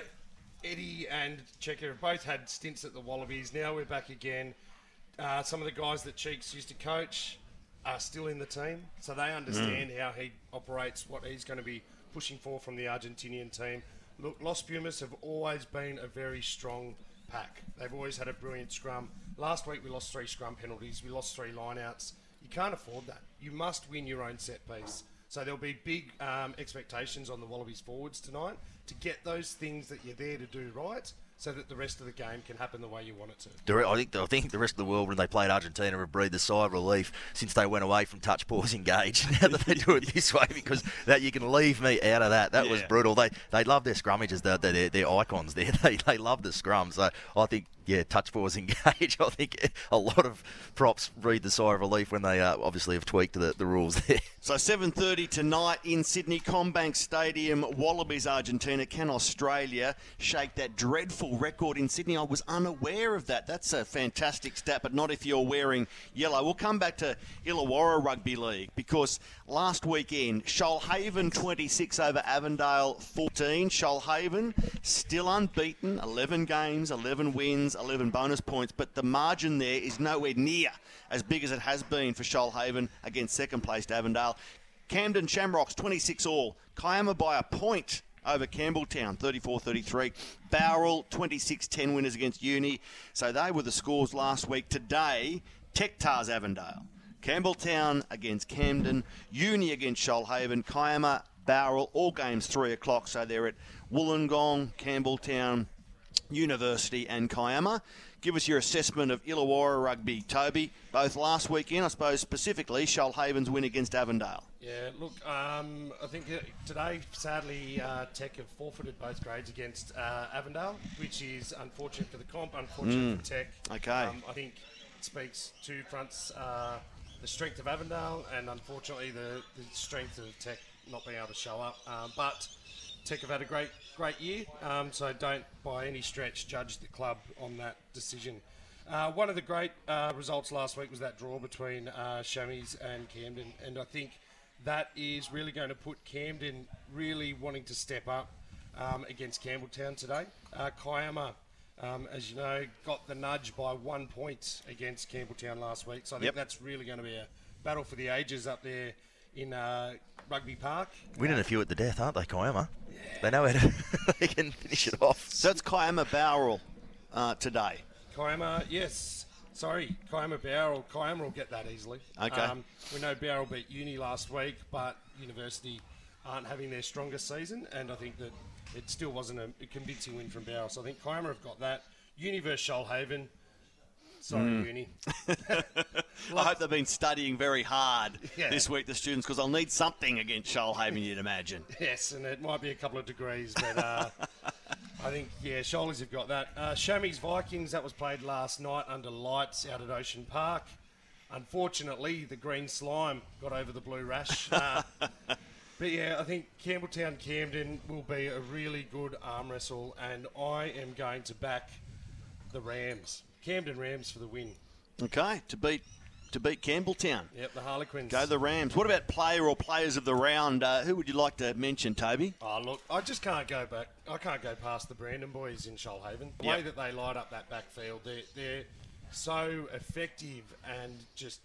Eddie and Cheika have both had stints at the Wallabies. Now we're back again. Uh, some of the guys that Cheeks used to coach are still in the team, so they understand how he operates, what he's going to be pushing for from the Argentinian team. Look, Los Pumas have always been a very strong pack. They've always had a brilliant scrum. Last week we lost three scrum penalties, we lost three lineouts. You can't afford that. You must win your own set piece. So there'll be big um, expectations on the Wallabies forwards tonight to get those things that you're there to do right, so that the rest of the game can happen the way you want it to.
I think I think the rest of the world when they played Argentina have breathed a sigh of relief since they went away from touch pause [laughs] engage. [laughs] Now that they do it this way, because that you can leave me out of that. That was brutal. They they love their scrummages. They're, they're, they're icons [laughs] there. They they love the scrum. So I think yeah, touch pause [laughs] engage. I think a lot of props breathe the sigh of relief when they uh, obviously have tweaked the, the rules there. [laughs]
So 7:30 tonight in Sydney CommBank Stadium, Wallabies Argentina. Can Australia shake that dreadful record in Sydney? I was unaware of that. That's a fantastic stat, but not if you're wearing yellow. We'll come back to Illawarra Rugby League because last weekend Shoalhaven 26 over Avondale 14. Shoalhaven still unbeaten, 11 games, 11 wins, 11 bonus points, but the margin there is nowhere near as big as it has been for Shoalhaven against second placed Avondale. Camden Shamrocks 26 all. Kiama by a point over Campbelltown 34-33. Bowral 26-10 winners against Uni. So they were the scores last week. Today, Tech-Tars Avondale. Campbelltown against Camden, Uni against Shoalhaven, Kiama, Bowral, all games 3 o'clock. So they're at Wollongong, Campbelltown, University and Kiama. Give us your assessment of Illawarra rugby, Toby. Both last weekend, I suppose specifically, Shoalhaven's win against Avondale.
Yeah, look, um, I think uh, today, sadly, uh, Tech have forfeited both grades against uh, Avondale, which is unfortunate for the comp, unfortunate
Mm.
for Tech.
Okay.
Um, I think it speaks two fronts uh, the strength of Avondale and unfortunately the, the strength of Tech not being able to show up. Um, but Tech have had a great, great year, um, so don't by any stretch judge the club on that decision. Uh, one of the great uh, results last week was that draw between uh, Chamois and Camden, and I think that is really going to put Camden really wanting to step up um, against Campbelltown today. Uh, Kiama, um, as you know, got the nudge by one point against Campbelltown last week, so I think
Yep.
that's really going to be a battle for the ages up there in uh, Rugby Park.
Winning a few at the death, aren't they, Kiama? They know how to [laughs] they can finish it off.
So it's Kiama Bowral uh, today.
Kiama, yes. Sorry, Kiama Bowral. Kiama will get that easily. Um,
Okay.
we know Bowral beat Uni last week, but University aren't having their strongest season, and I think that it still wasn't a, a convincing win from Bowral. So I think Kiama have got that. Uni versus Shoalhaven. Sorry,
Mm.
Uni. [laughs]
I hope they've been studying very hard
Yeah.
this week, the students, because they'll need something against Shoalhaven, you'd imagine. [laughs]
Yes, and it might be a couple of degrees, but uh, [laughs] I think, yeah, Shoalies have got that. Uh, Chamois Vikings, that was played last night under lights out at Ocean Park. Unfortunately, the green slime got over the blue rash. Uh, but yeah, I think Campbelltown Camden will be a really good arm wrestle, and I am going to back the Rams. Camden Rams for the win.
Okay, to beat to beat Campbelltown.
Yep, the Harlequins.
Go the Rams. What about player or players of the round? Uh, who would you like to mention, Toby?
Oh, look, I just can't go back. I can't go past the Brandon boys in Shoalhaven. The
Yep.
way that they light up that backfield, they're, they're so effective and just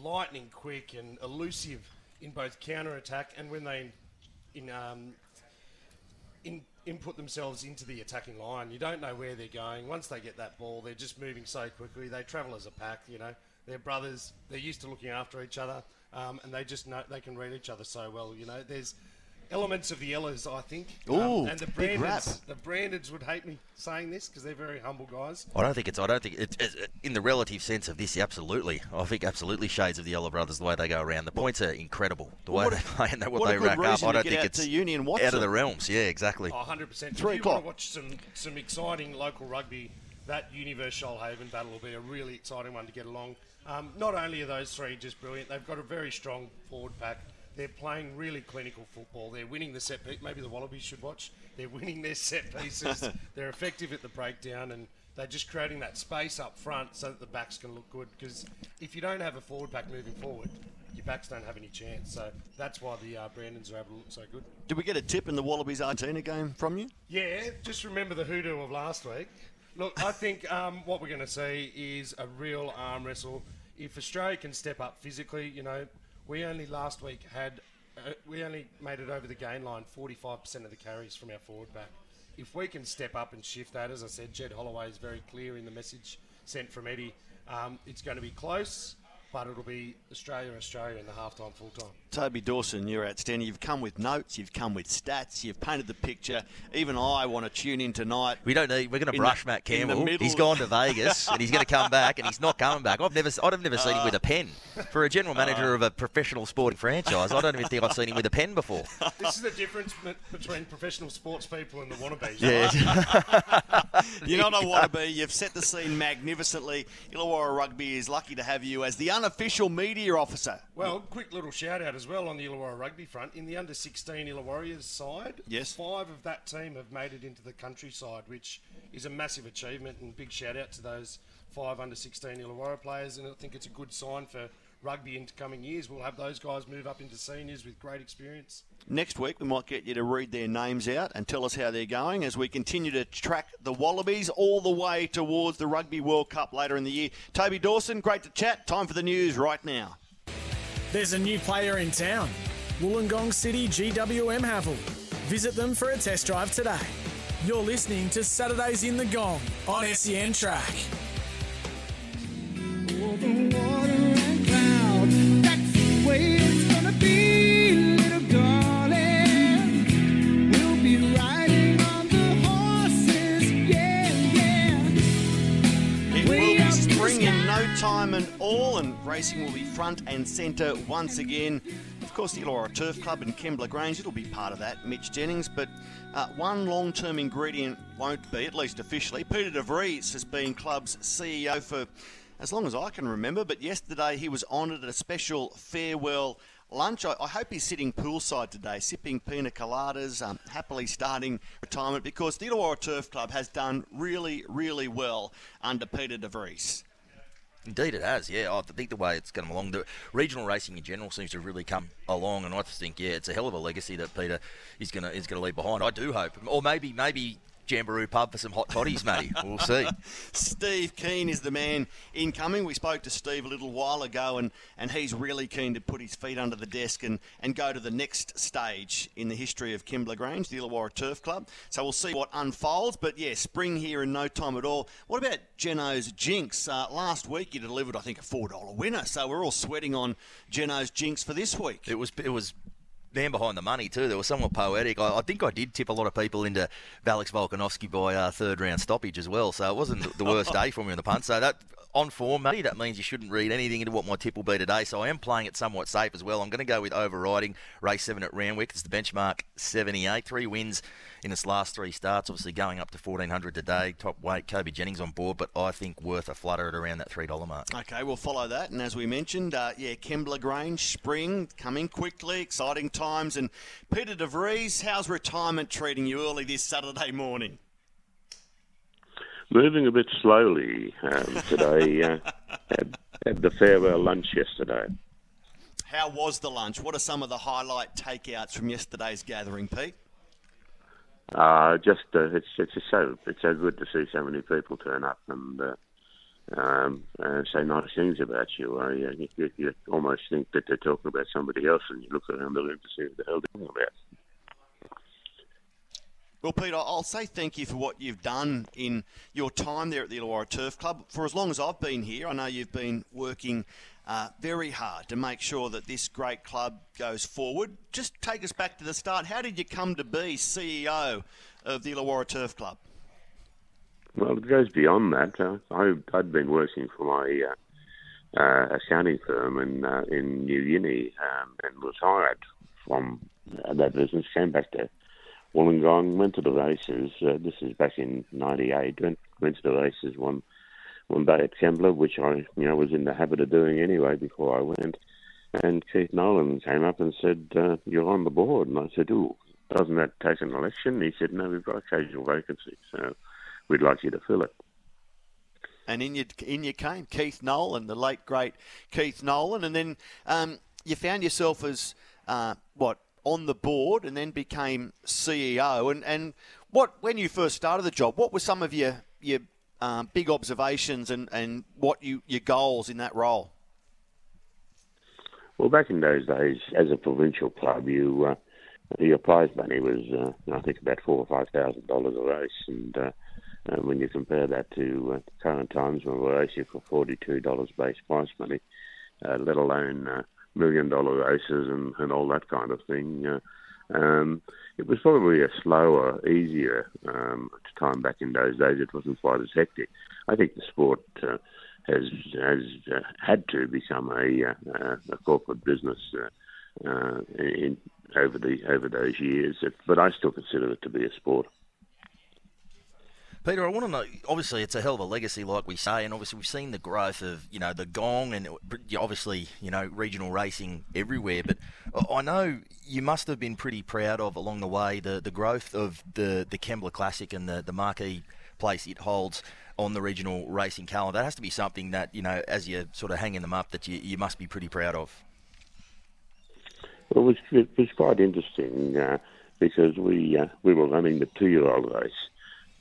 lightning quick and elusive in both counter attack and when they in um, in, input themselves into the attacking line. You don't know where they're going. Once they get that ball, they're just moving so quickly. They travel as a pack. You know, they're brothers. They're used to looking after each other, um, and they just know they can read each other so well. You know, there's elements of the Ellas, I think. Um,
Ooh,
and the
big rap.
Brandons, the Brandons would hate me saying this because they're very humble guys.
I don't think it's. I don't think it's, it's in the relative sense of this. Absolutely, I think absolutely shades of the Ella Brothers the way they go around. The points are incredible. The way
What
they play and what,
what
they
good
rack up. I don't
get
think
out
it's
to uni and watch
out of the realms. Yeah, exactly.
Oh, 100%.
Three
if you want
o'clock.
to watch some, some exciting local rugby, that Universe Shoalhaven battle will be a really exciting one to get along. Um, not only are those three just brilliant, they've got a very strong forward pack. They're playing really clinical football. They're winning the set piece. Maybe the Wallabies should watch. They're winning their set pieces. [laughs] They're effective at the breakdown, and they're just creating that space up front so that the backs can look good. Because if you don't have a forward pack moving forward, your backs don't have any chance. So that's why the uh, Brandons are able to look so good.
Did we get a tip in the Wallabies Argentina game from you?
Yeah, just remember the hoodoo of last week. Look, I [laughs] think um, what we're going to see is a real arm wrestle. If Australia can step up physically, you know, we only last week had, uh, we only made it over the gain line 45% of the carries from our forward back. If we can step up and shift that, as I said, Jed Holloway is very clear in the message sent from Eddie. Um, it's going to be close, but it'll be Australia, Australia in the halftime, full time.
Toby Dawson, you're outstanding. You've come with notes, you've come with stats, you've painted the picture. Even I want to tune in tonight.
We don't need. We're going to brush
the-
Matt Campbell. He's gone to Vegas and he's going to come [laughs] back, and he's not coming back. I've never. I've never seen him with a pen. For a general manager uh. of a professional sporting franchise, I don't even think I've seen him with a pen before. [laughs]
this is the difference between professional sports people and the wannabes.
Yeah.
You're not a wannabe. You've set the scene magnificently. Illawarra Rugby is lucky to have you as the unofficial media officer.
Well, quick little shout out as well on the Illawarra rugby front. In the under 16 Illawarriors side,
Yes.
five of that team have made it into the countryside, which is a massive achievement. And big shout out to those five under 16 Illawarra players. And I think it's a good sign for rugby into coming years. We'll have those guys move up into seniors with great experience.
Next week, we might get you to read their names out and tell us how they're going as we continue to track the Wallabies all the way towards the Rugby World Cup later in the year. Toby Dawson, great to chat. Time for the news right now.
There's a new player in town. Wollongong City GWM Haval. Visit them for a test drive today. You're listening to Saturdays in the Gong on SEN Track.
Over water and cloud, that's the way
time and all, and racing will be front and centre once again. Of course, the Illawarra Turf Club and Kembla Grange, it'll be part of that, Mitch Jennings, but uh, one long term ingredient won't be, at least officially. Peter De Vries has been club's CEO for as long as I can remember, but yesterday he was honoured at a special farewell lunch. I, I hope he's sitting poolside today, sipping pina coladas, um, happily starting retirement because the Illawarra Turf Club has done really, really well under Peter De Vries.
Indeed, it has. Yeah, I think the way it's come along, the regional racing in general seems to have really come along, and I think, yeah, it's a hell of a legacy that Peter is going to is going to leave behind. I do hope, or maybe maybe Jamberoo pub for some hot toddies, Matty. [laughs] We'll see.
Steve Keane is the man incoming. We spoke to Steve a little while ago, and, and he's really keen to put his feet under the desk and, and go to the next stage in the history of Kembla Grange, the Illawarra Turf Club. So we'll see what unfolds. But yeah, spring here in no time at all. What about Geno's Jinx? Uh, last week you delivered, I think, a $4 winner. So we're all sweating on Geno's Jinx for this week.
It was it was man behind the money too. There was somewhat poetic. I, I think I did tip a lot of people into Alex Volkanovski by uh, third round stoppage as well. So it wasn't the- [laughs] worst day for me in the punt. So that on form, Matty, that means you shouldn't read anything into what my tip will be today. So I am playing it somewhat safe as well. I'm going to go with overriding race seven at Randwick. It's the benchmark 78, three wins in its last three starts. Obviously going up to 1400 today. Top weight, Koby Jennings on board, but I think worth a flutter at around that three dollar mark.
Okay, we'll follow that. And as we mentioned, uh, yeah, Kembla Grange, spring coming quickly, exciting times. And Peter DeVries, how's retirement treating you early this Saturday morning?
Moving a bit slowly um, today. Uh, had Had the farewell lunch yesterday.
How was the lunch? What are some of the highlight takeouts from yesterday's gathering, Pete?
Uh, just uh, it's it's just so it's so good to see so many people turn up and uh, um, uh, say nice things about you. Uh, you, you. You almost think that they're talking about somebody else, and you look around the room to see what the hell they're talking about.
Well, Peter, I'll say thank you for what you've done in your time there at the Illawarra Turf Club. For as long as I've been here, I know you've been working uh, very hard to make sure that this great club goes forward. Just take us back to the start. How did you come to be CEO of the Illawarra Turf Club?
Well, it goes beyond that. Uh, I, I'd been working for my uh, uh, accounting firm in uh, in New Guinea um, and was hired from uh, that business. Came back to Wollongong, went to the races. Uh, this is back in '98. Went went to the races one one day at Kembla, which I you know was in the habit of doing anyway before I went. And Keith Nolan came up and said, uh, "You're on the board." And I said, "Oh, doesn't that take an election?" He said, "No, we've got occasional vacancies, so we'd like you to fill it."
And in you, in you came Keith Nolan, the late great Keith Nolan, and then um, you found yourself as uh, what on the board, and then became CEO. And and what when you first started the job, what were some of your your um, big observations and, and what you your goals in that role?
Well, back in those days, as a provincial club, you uh, your prize money was, uh, I think, about four or five thousand dollars a race, and uh, uh, when you compare that to uh, current times when we're racing for forty-two dollars base prize money, uh, let alone uh, million-dollar races and, and all that kind of thing, uh, um, it was probably a slower, easier um, time back in those days. It wasn't quite as hectic. I think the sport uh, has has uh, had to become a, uh, a corporate business uh, uh, in, over the over those years, but I still consider it to be a sport.
Peter, I want to know. Obviously, it's a hell of a legacy, like we say, and obviously we've seen the growth of you know the Gong and obviously you know regional racing everywhere. But I know you must have been pretty proud of along the way the, the growth of the the Kembla Classic and the the marquee place it holds on the regional racing calendar. That has to be something that you know as you're sort of hanging them up that you, you must be pretty proud of.
Well, it was, it was quite interesting uh, because we uh, we were running the two-year-old race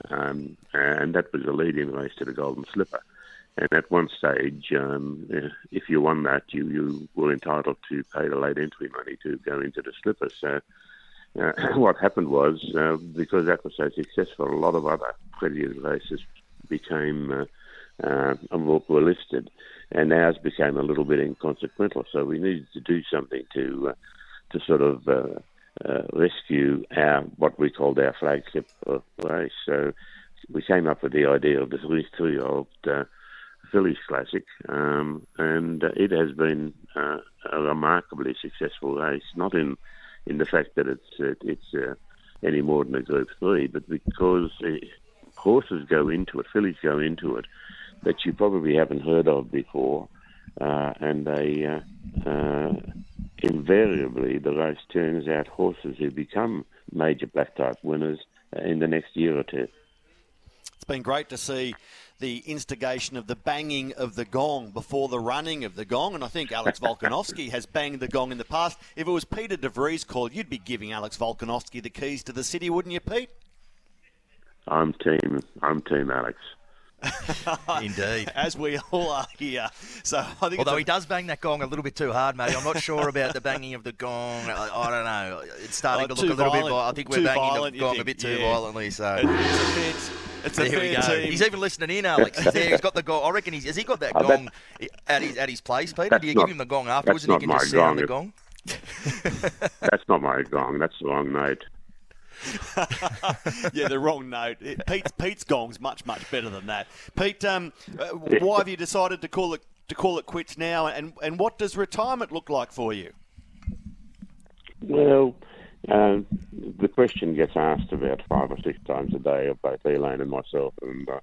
um, and that was a lead-in race to the Golden Slipper. And at one stage, um, if you won that, you, you were entitled to pay the late entry money to go into the Slipper. So uh, [clears throat] what happened was, uh, because that was so successful, a lot of other previous races became uh, uh, were listed, and ours became a little bit inconsequential. So we needed to do something to uh, to sort of uh, rescue our what we called our flagship uh, race. So we came up with the idea of the three-year-old uh, Fillies Classic, um, and it has been uh, a remarkably successful race. Not in in the fact that it's it's uh, any more than a Group Three, but because horses go into it, fillies go into it, that you probably haven't heard of before, uh, and they uh, uh, invariably the race turns out horses who become major black type winners in the next year or two.
It's been great to see the instigation of the banging of the gong before the running of the gong, and I think Alex [laughs] Volkanovski has banged the gong in the past. If it was Peter De Vries called, you'd be giving Alex Volkanovski the keys to the city, wouldn't you, Pete?
I'm team. I'm team Alex. [laughs]
Indeed.
As we all are here. So I think
Although
a-
he does bang that gong a little bit too hard, mate. I'm not sure about the banging of the gong. I, I don't know. It's starting
Oh,
to look a little bit.
violent.
vi- I think we're
Too
banging
violent,
the gong a bit too
Yeah.
violently. So
It's a fair, it's a
there we go.
team.
He's even listening in, Alex. He's there. He's got the gong. I reckon he's has he got that
Oh,
gong at his at his place, Peter?
That's
Do you
not-
give him the gong afterwards,
that's
and he can
not
just
my
sound the
gong.
gong?
That's not my gong. That's the wrong note. [laughs]
yeah, the wrong note. It- Pete's Pete's gong's much much better than that. Pete, um, uh, why have you decided to call it to call it quits now? And and what does retirement look like for you?
Well, uh, the question gets asked about five or six times a day of both Elaine and myself, and uh,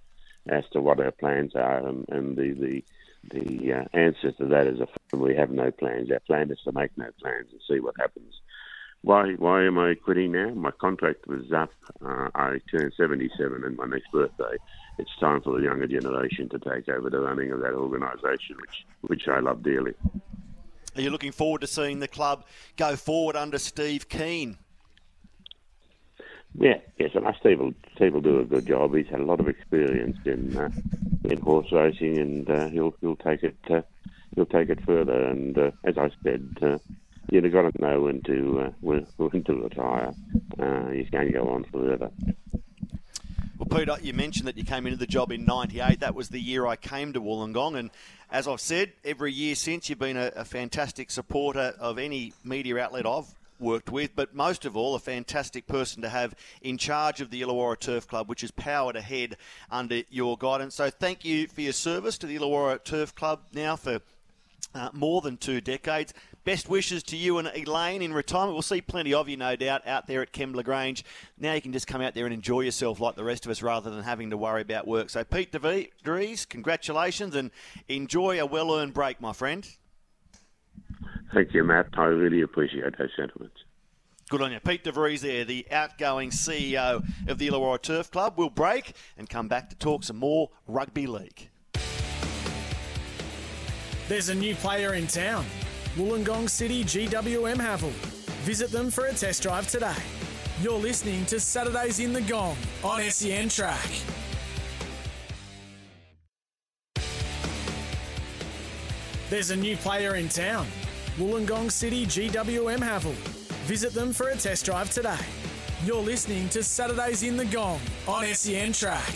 as to what our plans are, and, and the the the uh, answer to that is a we have no plans. Our plan is to make no plans and see what happens. Why why am I quitting now? My contract was up. Uh, I turned 77 and my next birthday. It's time for the younger generation to take over the running of that organisation, which which I love dearly.
Are you looking forward to seeing the club go forward under Steve Keane?
Yeah, yes, and I Steve will Steve will do a good job. He's had a lot of experience in uh, in horse racing, and uh, he'll he'll take it uh, he'll take it further. And uh, as I said, uh, you've got to know when to uh, when, when to retire. Uh, you can go on forever.
Well, Peter, you mentioned that you came into the job in '98. That was the year I came to Wollongong, and as I've said, every year since you've been a, a fantastic supporter of any media outlet I've worked with, but most of all, a fantastic person to have in charge of the Illawarra Turf Club, which is powered ahead under your guidance. So, thank you for your service to the Illawarra Turf Club now for uh, more than two decades. Best wishes to you and Elaine in retirement. We'll see plenty of you, no doubt, out there at Kembla Grange. Now you can just come out there and enjoy yourself like the rest of us rather than having to worry about work. So, Pete DeVries, congratulations and enjoy a well earned break, my friend.
Thank you, Matt. I really appreciate those sentiments.
Good on you. Pete DeVries there, the outgoing CEO of the Illawarra Turf Club. We'll break and come back to talk some more rugby league.
There's a new player in town. Wollongong City GWM Haval. Visit them for a test drive today. You're listening to Saturdays in the Gong on SEN Track. There's a new player in town. Wollongong City GWM Haval. Visit them for a test drive today. You're listening to Saturdays in the Gong on SEN Track.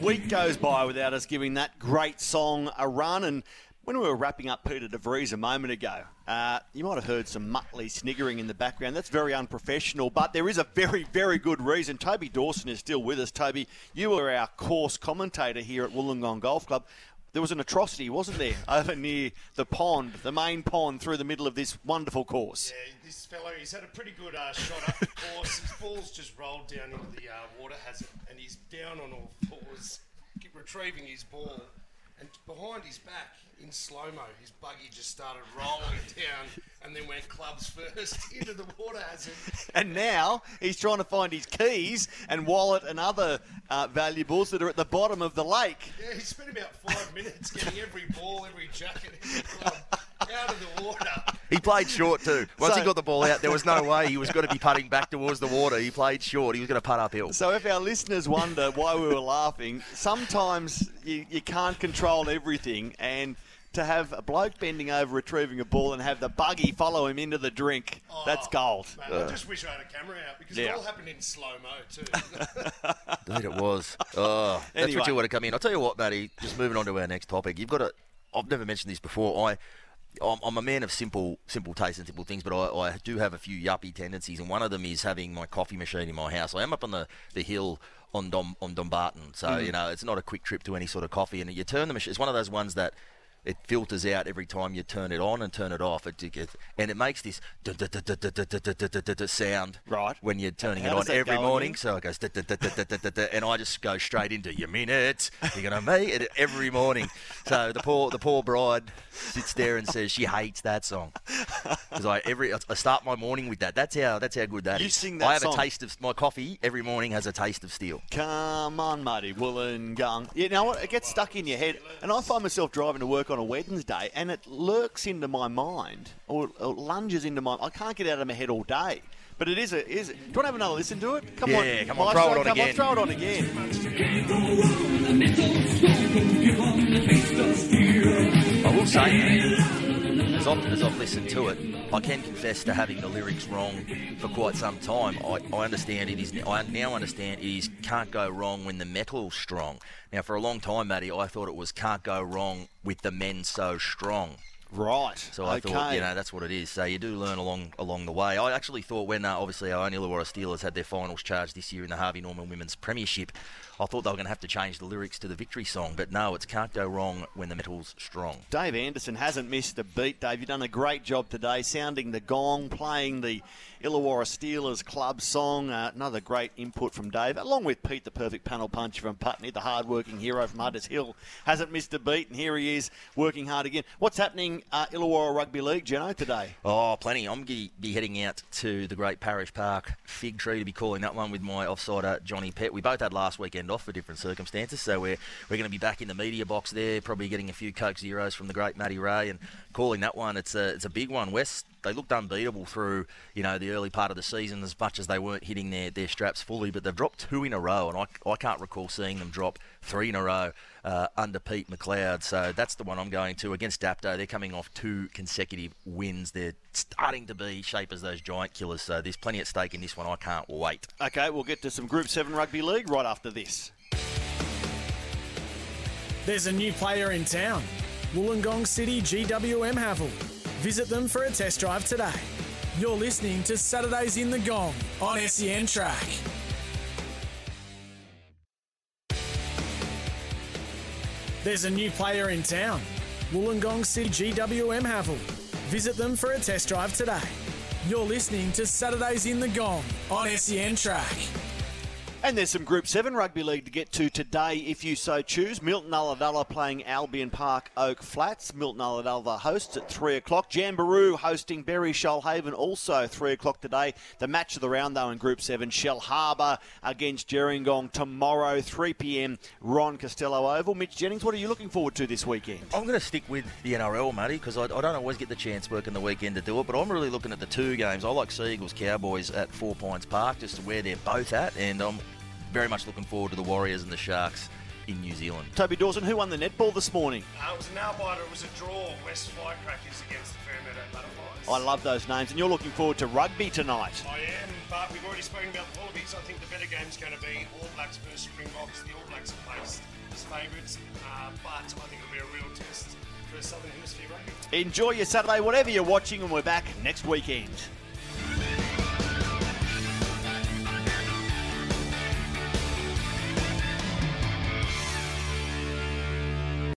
Week goes by without us giving that great song a run. And when we were wrapping up Peter DeVries a moment ago, uh, you might have heard some Muttley sniggering in the background. That's very unprofessional, but there is a very, very good reason. Toby Dawson is still with us. Toby, you were our course commentator here at Wollongong Golf Club. There was an atrocity, wasn't there, [laughs] over near the pond, the main pond through the middle of this wonderful course?
Yeah, this fellow, he's had a pretty good uh, shot up the [laughs] course. His ball's just rolled down into the uh, water hazard, and he's down on all fours, keep retrieving his ball. And behind his back, in slow mo, his buggy just started rolling [laughs] down and then went clubs first [laughs] into the water hazard.
And now he's trying to find his keys and wallet and other uh, valuables that are at the bottom of the lake.
Yeah, he spent about five [laughs] minutes getting every ball, every jacket, every club out of the water.
He played short too. Once
So-
he got the ball out, there was no way he was going to be putting back towards the water. He played short. He was going to putt uphill.
So if our listeners wonder why we were laughing, sometimes you, you can't control everything and to have a bloke bending over retrieving a ball and have the buggy follow him into the drink, that's gold.
Man, I just wish I had a camera out because
Yeah.
it all happened in slow mo too. [laughs]
Indeed, it was. Oh, that's
Anyway.
what you want to come in. I'll tell you what, Matty. Just moving on to our next topic. You've got to. I've never mentioned this before. I. I'm, I'm a man of simple, simple tastes and simple things, but I, I do have a few yuppie tendencies, and one of them is having my coffee machine in my house. I am up on the, the hill on Dom on Dumbarton, so
Mm.
you know it's not a quick trip to any sort of coffee. And you turn the machine; it's one of those ones that it filters out every time you turn it on and turn it off. It, and it makes this sound
right
when you're turning it on every morning. So it goes and I just go straight into your minutes. You're gonna make it every morning. So the poor the poor bride sits there and says she hates that song because I every I start my morning with that. That's how that's how good that is. I have a taste of my coffee every morning has a taste of steel.
Come on, Marty Wollongung. You know what? It gets stuck in your head, and I find myself driving to work on a Wednesday and it lurks into my mind or, or lunges into my I can't get out of my head all day. But it is a is. Do you want to have another listen to it? Come
Yeah,
on,
come on,
Maestro,
throw it on
come
again.
On, throw it on again.
I will say, as I've, as I've listened to it, I can confess to having the lyrics wrong for quite some time. I, I understand it is. I now understand it is can't go wrong when the metal's strong. Now, for a long time, Matty, I thought it was can't go wrong with the men so strong.
Right.
So I thought, you know, that's what it is. So you do learn along along the way. I actually thought when uh, obviously our own Illawarra Steelers had their finals charged this year in the Harvey Norman Women's Premiership, I thought they were going to have to change the lyrics to the victory song. But no, it's can't go wrong when the metal's strong.
Dave Anderson hasn't missed a beat, Dave. You've done a great job today, sounding the gong, playing the Illawarra Steelers club song. Uh, another great input from Dave, along with Pete, the perfect panel puncher from Putney, the hard-working hero from Hunters Hill. Hasn't missed a beat, and here he is working hard again. What's happening uh, Illawarra Rugby League, Geno, today?
Oh, plenty. I'm going to be heading out to the Great Parish Park Fig Tree to be calling that one with my offsider, Johnny Pett. We both had last weekend off for different circumstances, so we're, we're going to be back in the media box there, probably getting a few Coke Zeros from the great Matty Ray and calling that one. It's a, it's a big one. West, they looked unbeatable through, you know, the early part of the season as much as they weren't hitting their, their straps fully, but they've dropped two in a row, and I, I can't recall seeing them drop three in a row uh, under Pete McLeod. So that's the one I'm going to. Against Dapto, they're coming off two consecutive wins. They're starting to be shape as those giant killers, so there's plenty at stake in this one. I can't wait.
Okay, we'll get to some Group 7 Rugby League right after this.
There's a new player in town. Wollongong City GWM Haval. Visit them for a test drive today. You're listening to Saturdays in the Gong on SEN Track. There's a new player in town. Wollongong City GWM Haval. Visit them for a test drive today. You're listening to Saturdays in the Gong on SEN Track.
And there's some Group 7 Rugby League to get to today if you so choose. Milton Ulladulla playing Albion Park Oak Flats. Milton Ulladulla hosts at 3 o'clock. Jamberoo hosting Berry Shoalhaven also 3 o'clock today. The match of the round though in Group 7, Shell Harbour against Gerringong tomorrow 3pm Ron Costello Oval. Mitch Jennings, what are you looking forward to this weekend?
I'm going to stick with the NRL, Matty, because I, I don't always get the chance working the weekend to do it, but I'm really looking at the two games. I like Seagulls Cowboys at Four Pines Park, just to where they're both at, and I'm very much looking forward to the Warriors and the Sharks in New Zealand.
Toby Dawson, who won the netball this morning?
Uh, it was an nail-biter. It was a draw. West Firecrackers against the Fairmeadow Butterflies.
I love those names, and you're looking forward to rugby tonight.
I am, but we've already spoken about the Wallabies. I think the better game's going to be All Blacks versus Springboks. The All Blacks are placed as favourites, uh, but I think it'll be a real test for a Southern Hemisphere rugby.
Enjoy your Saturday, whatever you're watching, and we're back next weekend.